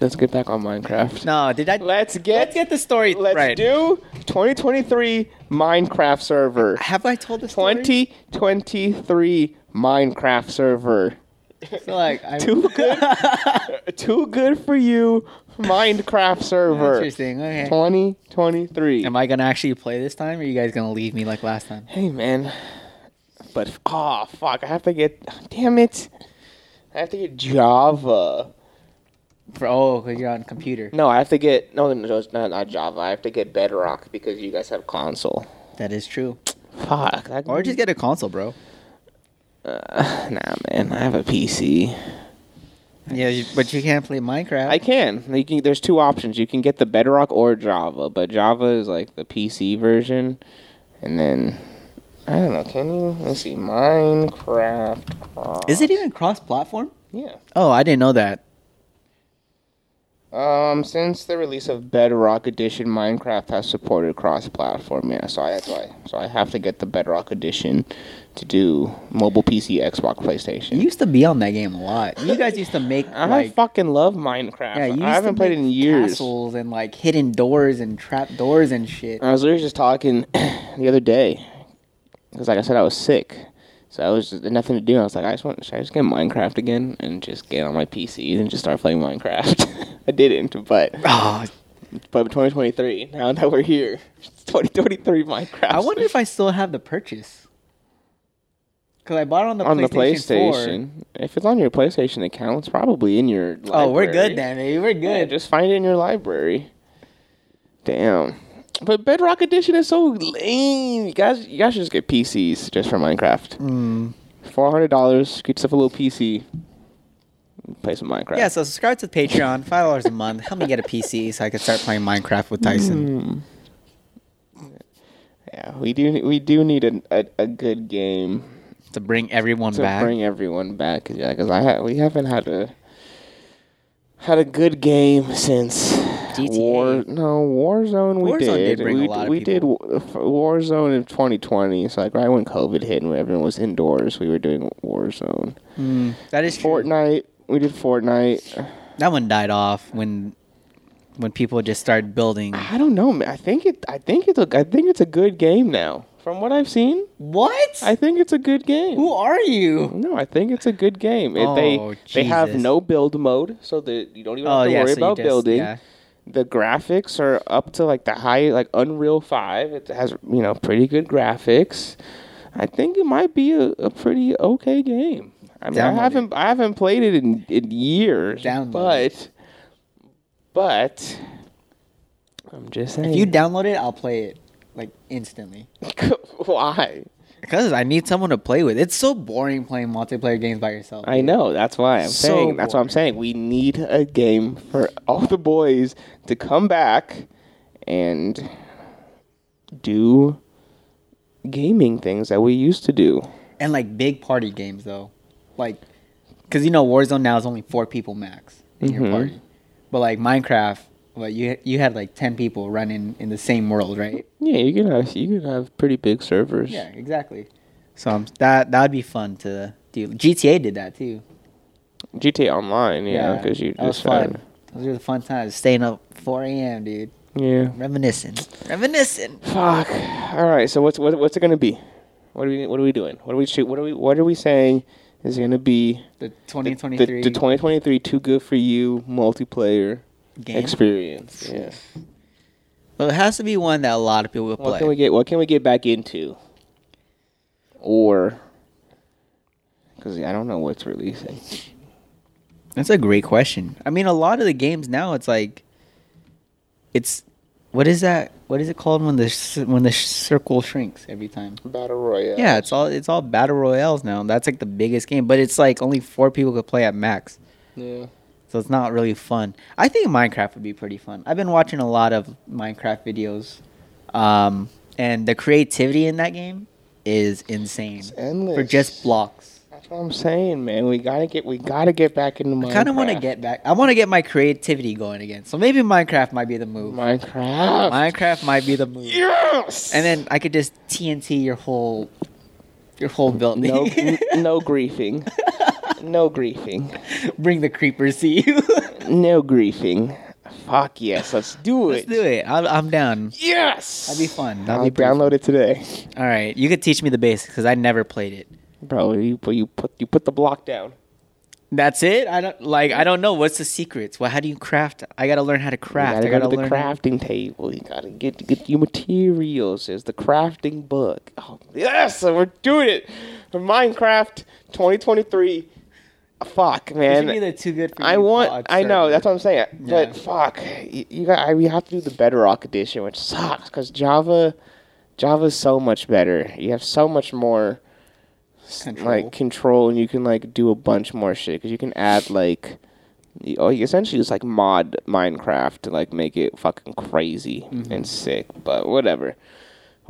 Let's get back on Minecraft. No, did I? Let's get Let's get the story Let's right. do 2023 Minecraft server. Have I told the story? 2023 Minecraft server. So like, I, *laughs* Too good. *laughs* Too good for you, Minecraft server. Interesting. Okay. 2023. Am I gonna actually play this time, or are you guys gonna leave me like last time? Hey man, but oh fuck, I have to get. Damn it, I have to get Java. For oh, because you're on computer. No, I have to get no, no, it's not, not Java. I have to get Bedrock because you guys have console. That is true. Fuck. That Or just get a console, bro. Uh, *laughs* nah, man. I have a PC. Yeah, you, but you can't play Minecraft. I can. You can. There's two options. You can get the Bedrock or Java, but Java is like the PC version, and then I don't know. Can you? Let's see. Minecraft. Cross. is it even cross-platform? Yeah. Oh, I didn't know that. Um, since the release of Bedrock Edition, Minecraft has supported cross-platform. Yeah, so I, that's why. So I have to get the Bedrock Edition to do mobile PC, Xbox, You PlayStation. used to be on that game a lot. You guys used to make *laughs* I like fucking love Minecraft. yeah, you I haven't played it in years. Castles and like hidden doors and trap doors and shit. I was literally just talking *clears throat* the other day because, like I said, I was sick, so I was just nothing to do. I was like, I just want, should I just get Minecraft again and just get on my PC and just start playing Minecraft? *laughs* I didn't, but Oh, But 2023, now that we're here, it's 2023 Minecraft. I wonder if I still have the purchase. Cause I bought it on the on PlayStation. the PlayStation. If it's on your PlayStation account, it's probably in your. 4. Oh, we're good then, baby. We're Yeah, good. just find it in your library. Damn. But Bedrock Edition is so lame. You guys, you guys should just get PCs just for Minecraft. Mm. Four hundred dollars, get yourself a little PC. Play some Minecraft. Yeah, so subscribe to Patreon, five dollars a month. Help me get a PC so I can start playing Minecraft with Tyson. Mm. Yeah, we do. We do need a a, a good game To bring everyone back? to back. bring everyone back. yeah, because I ha- we haven't had a had a good game since GTA. War. No, Warzone. We Warzone did. did we we did people. Wa- f- Warzone in 2020. So like right when COVID hit and everyone was indoors, we were doing Warzone. Mm, that is true. Fortnite. We did Fortnite. That one died off when when people just started building. I don't know. man. I think it. I think it's a. I think it's a good game now. From what I've seen, What? I think it's a good game. Who are you? No, I think it's a good game. Oh, they they have no build mode, so that you don't even Oh have to yeah, worry so about just, building. yeah. The graphics are up to like the high like Unreal Five. It has you know pretty good graphics. I think it might be a, a pretty okay game. I mean, I haven't I haven't played it in, in years, Download but but I'm just saying. If you download it, I'll play it like instantly. *laughs* why? Because I need someone to play with. It's so boring playing multiplayer games by yourself. I dude. know. That's why I'm So saying. That's what I'm saying. We need a game for all the boys to come back and do gaming things that we used to do. And like big party games though, like, because you know Warzone now is only four people max in your Mhm. party, but like Minecraft, well you you had like ten people running in the same world, right? Yeah, you can have you can have pretty big servers. Yeah, exactly. So um, that that'd be fun to do. GTA did that too. GTA Online, yeah, because you that was had- fun. Those were the fun times. Staying up 4 a.m., dude. yeah. Reminiscing. Reminiscing. Fuck. All right. So what's what, what's it gonna be? What are we What are we doing? What are we shoot? What are we What are we saying is gonna be The the, 2023 the, the 2023 Too Good for You multiplayer game. experience? Yeah. Well, it has to be one that a lot of people will play. What can we get? What can we get back into? Or because I don't know what's releasing. That's a great question. I mean, a lot of the games now, it's like, it's what is that? What is it called when the when the circle shrinks every time? Battle Royale. Yeah, it's all it's all battle royales now. That's like the biggest game, but it's like only four people could play at max, yeah. So it's not really fun. I think Minecraft would be pretty fun. I've been watching a lot of Minecraft videos, um, and the creativity in that game is insane It's endless for just blocks. That's what I'm saying, man. We gotta get. We gotta get back into Minecraft. I kind of want to get back. I want to get my creativity going again. So maybe Minecraft might be the move. Minecraft. Minecraft might be the move. Yes. And then I could just TNT your whole, your whole building. no, *laughs* no griefing. No griefing. *laughs* Bring the creepers to you. *laughs* No griefing. Fuck yes, let's do it. Let's do it. I'm, I'm down. Yes. That'd be fun. That'd I'll be download it today, All right, you could teach me the basics because I never played it. bro. You put you put you put the block down. That's it. I don't like. I don't know what's the secrets. Well, how do you craft? I gotta learn how to craft. You I gotta gotta go to the learn. how- crafting table. You gotta get get your materials. There's the crafting book. Oh yes, we're doing it for Minecraft 2023. Fuck, man. should be the too good for I want. pod I know. That's what I'm saying. Yeah. But fuck, you, you got. I, we have to do the Bedrock edition, which sucks because Java, Java's so much better. You have so much more Control. like control, and you can like do a bunch more shit because you can add like. you- Oh, you essentially just like mod Minecraft to like make it fucking crazy Mm-hmm. and sick, but whatever,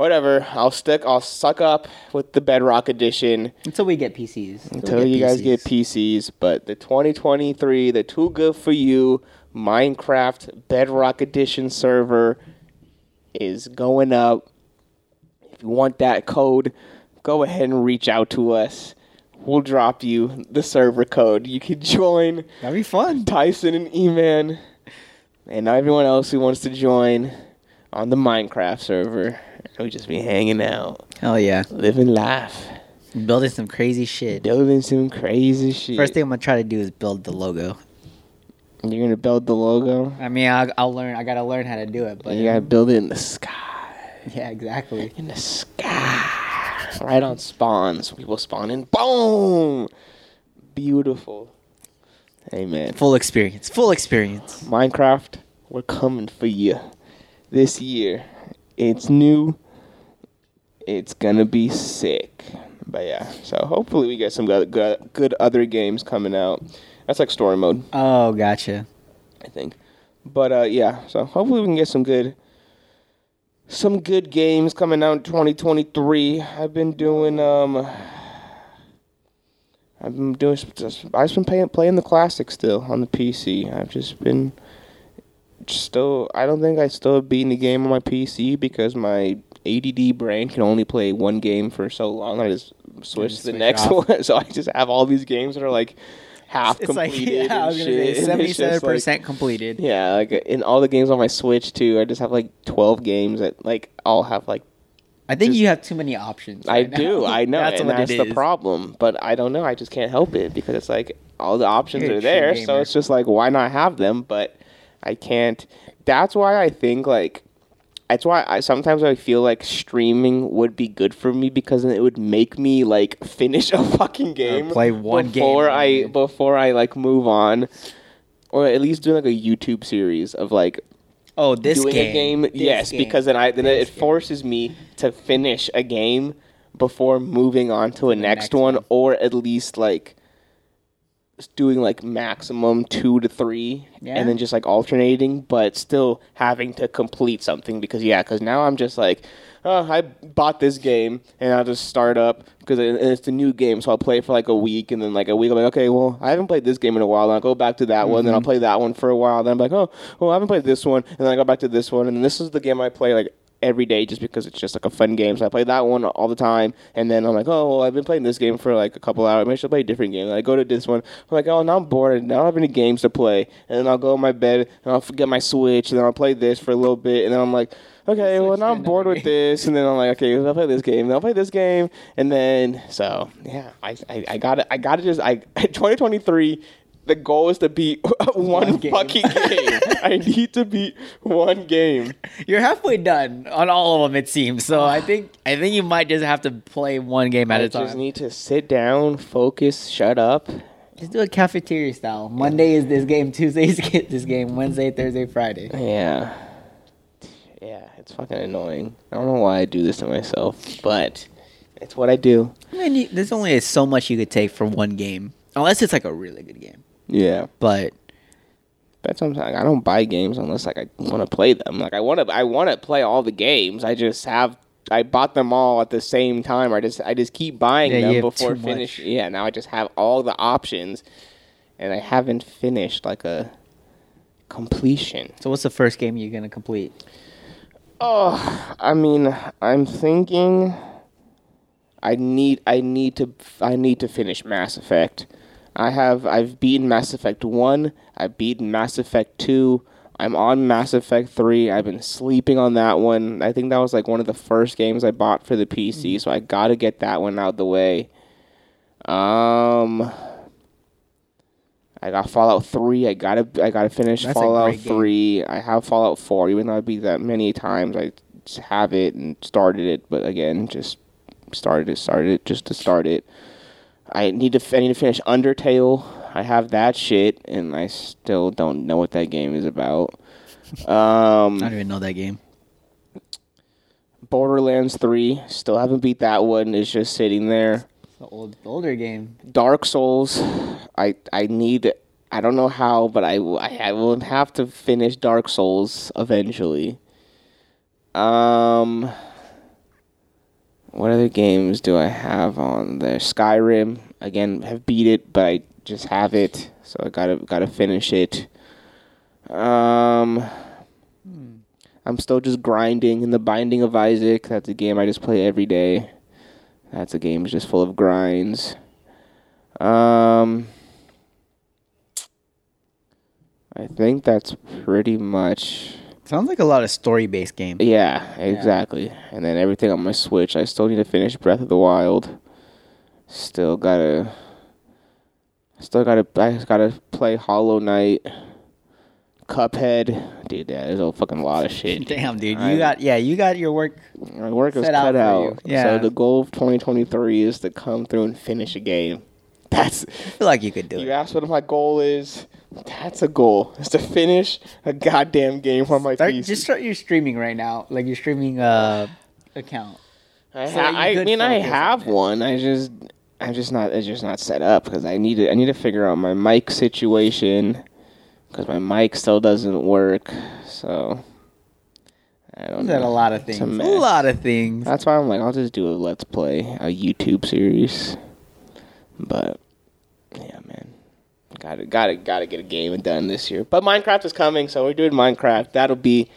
whatever. I'll stick. I'll suck up with the Bedrock edition until we get PCs. until you guys get PCs. But the 2023, the Too Good for You Minecraft Bedrock Edition server is going up. If you want that code, go ahead and reach out to us. We'll drop you the server code. You can *laughs* join That'd be fun. Tyson and E-Man and everyone else who wants to join on the Minecraft server. We'll just be hanging out, Hell yeah, living life, building some crazy shit. building some crazy shit. First thing I'm gonna try to do is build the logo. You're gonna build the logo. I mean, I'll, I'll learn. I gotta learn how to do it. But you gotta build it in the sky. yeah, exactly. In the sky. Right on spawns. People spawn in. Boom. Beautiful. Amen. Full experience. Full experience. Minecraft, we're coming for you this year. It's new. It's gonna be sick. But yeah, so hopefully we get some good, good, good other games coming out. That's like story mode, Oh, gotcha. I think. But uh, yeah, so hopefully we can get some good, some good games coming out in 2023. I've been doing um. I've been doing. I've just been playing playing the classic still on the PC. I've just been still. I don't think I still have beaten the game on my PC because my ADD brain can only play one game for so long. I just switch just to the next *laughs* one. So I just have all these games that are like half It's like *laughs* completed. yeah, I was gonna shit, *laughs* say seventy-seven just, like- percent completed. yeah, like in all the games on my Switch too, I just have like twelve games that like all have like I think Just- you have too many options. I now. do, I know, that's and that's the is. problem. But I don't know, I just can't help it because it's like all the options You're are there, so it's just like why not have them? But I can't. That's why I think like. That's why I sometimes I feel like streaming would be good for me because then it would make me like *laughs* finish a fucking uh, game, play one game before and I then- before I like move on, or at least do like a YouTube series of like Oh, this doing game. a game. This yes, game. because then I then This it game. forces me to finish a game before moving on to a next, next one, one. or at least like doing like maximum two to three, Yeah. and then just like alternating, but still having to complete something because yeah, because now I'm just like. Oh, I bought this game and I'll just start up because it's a new game, so I'll play for like a week, and then like a week I'm like, okay, well, I haven't played this game in a while, and I'll go back to that one, then Mm-hmm. I'll play that one for a while, then I'm like, oh, well, I haven't played this one, and then I go back to this one, and this is the game I play like every day just because it's just like a fun game. So I play that one all the time, and then I'm like, oh, well, I've been playing this game for like a couple hours. Maybe I should play a different game. And I go to this one. I'm like, oh, now I'm bored. and I don't have any games to play. And then I'll go in my bed and I'll get my Switch, and then I'll play this for a little bit, and then I'm like. Okay, well now I'm bored with *laughs* this, and then I'm like, okay, I'll play this game, then I'll play this game, and then so yeah, I I, I got it. I got to just I *laughs* 2023. The goal is to beat *laughs* one, One game. fucking game. *laughs* I need to beat one game. You're halfway done on all of them, it seems. So I think I think you might just have to play one game at I a time. just need to sit down, focus, shut up. Just do a cafeteria style. Monday is this game, Tuesday is *laughs* this game, Wednesday, Thursday, Friday. Yeah. Yeah, it's fucking annoying. I don't know why I do this to myself, but it's what I do. I mean, you, there's only so much you could take from one game, unless it's like a really good game. Yeah. But But sometimes I don't buy games unless like I want to play them. Like I want to I want to play all the games. I just have I bought them all at the same time. I just I just keep buying Yeah, them before finish. much. Yeah, now I just have all the options and I haven't finished like a completion. so, what's the first game you're gonna complete? Oh, I mean, I'm thinking I need I need to I need to finish Mass Effect. I have I've beaten Mass Effect 1, I've beaten Mass Effect 2. I'm on Mass Effect 3. I've been sleeping on that one. I think that was like one of the first games I bought for the PC, so I got to get that one out of the way. Um I got Fallout 3. I got to I got to finish That's Fallout great game. 3. I have Fallout 4 even though I beat that many times. I have it and started it, but again, just started it, started it just to start it. I need to I need to finish Undertale. I have that shit and I still don't know what that game is about. *laughs* Um I don't even know that game. Borderlands 3, still haven't beat that one. It's just sitting there. The old older game. Dark Souls, I I need I don't know how, but I I I will have to finish Dark Souls eventually. Um what other games do I have on there? Skyrim, again, have beat it, but I just have it, so I gotta gotta finish it. Um, I'm still just grinding in the Binding of Isaac. That's a game I just play every day. That's a game just full of grinds. Um, I think that's pretty much. Sounds like a lot of story based game. Yeah, exactly. And then everything on my Switch. I still need to finish Breath of the Wild. Still gotta. Still gotta. I just gotta play Hollow Knight. Cuphead. Dude, yeah, there's a fucking lot of shit. *laughs* Damn, dude, you I- got yeah, you got your work. My work is out cut out. you. Yeah. So the goal of 2023 is to come through and finish a game. *laughs* That's I feel like you could do you it. You asked what my goal is. That's a goal. Is to finish a goddamn game on my Start, PC. just start your streaming right now, like your streaming uh account. I, so ha- I mean, I have one. I just, I'm just not. It's just not set up because I need to. I need to figure out my mic situation because my mic still doesn't work. So I don't know. a lot of things. a A, lot of things. That's why I'm like, I'll just do a let's play, a YouTube series. But yeah, man, gotta gotta gotta get a game done this year. But Minecraft is coming, so we're doing Minecraft. That'll be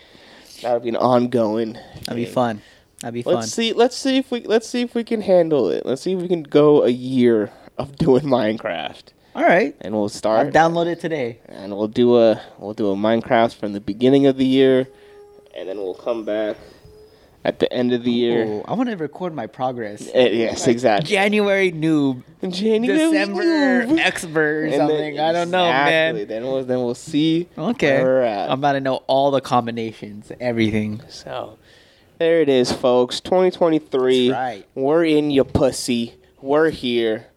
that'll be an ongoing. That'd be fun. That'd be fun. Let's see. Let's see if we let's see if we can handle it. Let's see if we can go a year of *laughs* doing Minecraft, All right. and we'll I'll start. download it today. and we'll do a we'll do a Minecraft from the beginning of the year, and then we'll come back at the end of the year. Ooh, I want to record my progress. Eh, yes, exactly. January noob, January December move. expert or And then- something. I don't know, exactly. man. Then we'll then we'll see. Okay. where we're at. I'm about to know all the combinations, everything. So there it is, folks. 2023. That's right. We're in your pussy. We're here.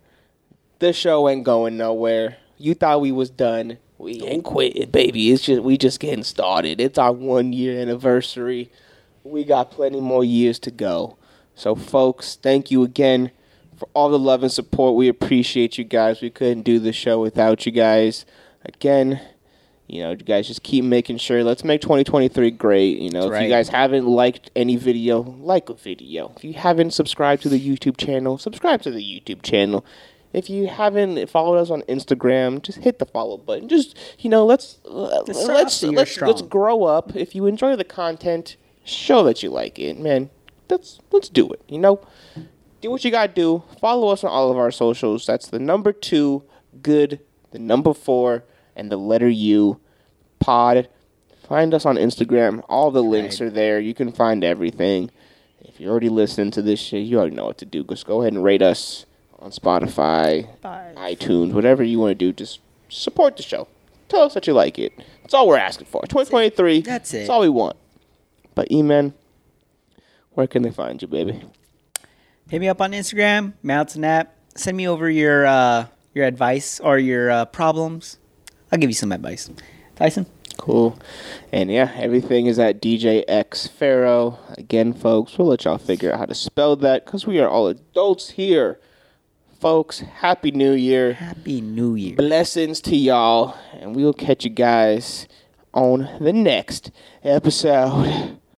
The show ain't going nowhere. You thought we was done. We ain't quitting, baby. It's just we just getting started. It's our one year anniversary. We got plenty more years to go. So, folks, thank you again for all the love and support. We appreciate you guys. We couldn't do the show without you guys. Again, you know, you guys just keep making sure. Let's make 2023 great. You know, if you guys haven't liked any video, like a video. If you haven't subscribed to the YouTube channel, subscribe to the YouTube channel. If you haven't followed us on Instagram, just hit the follow button. Just you know, let's Let's let's off the year let's, let's grow up. If you enjoy the content, show that you like it, man. Let's let's do it. You know, do what you gotta do. Follow us on all of our socials. That's the number two, good, the number four, and the letter U, pod. Find us on Instagram. All the links are there. You can find everything. If you're already listening to this shit, you already know what to do. Just go ahead and rate us on Spotify, iTunes, whatever you want to do. Just support the show. Tell us that you like it. That's all we're asking for. 2023. That's it. That's all we want. But E-Man, where can they find you, baby? Hit me up on Instagram, Mountain App. Send me over your uh, your advice or your uh, problems. I'll give you some advice. Tyson. Cool. And yeah, everything is at DJ X Pharaoh. Again, folks, we'll let y'all figure out how to spell that because we are all adults here. Folks, Happy New Year. Happy New Year. Blessings to y'all. And we'll catch you guys on the next episode.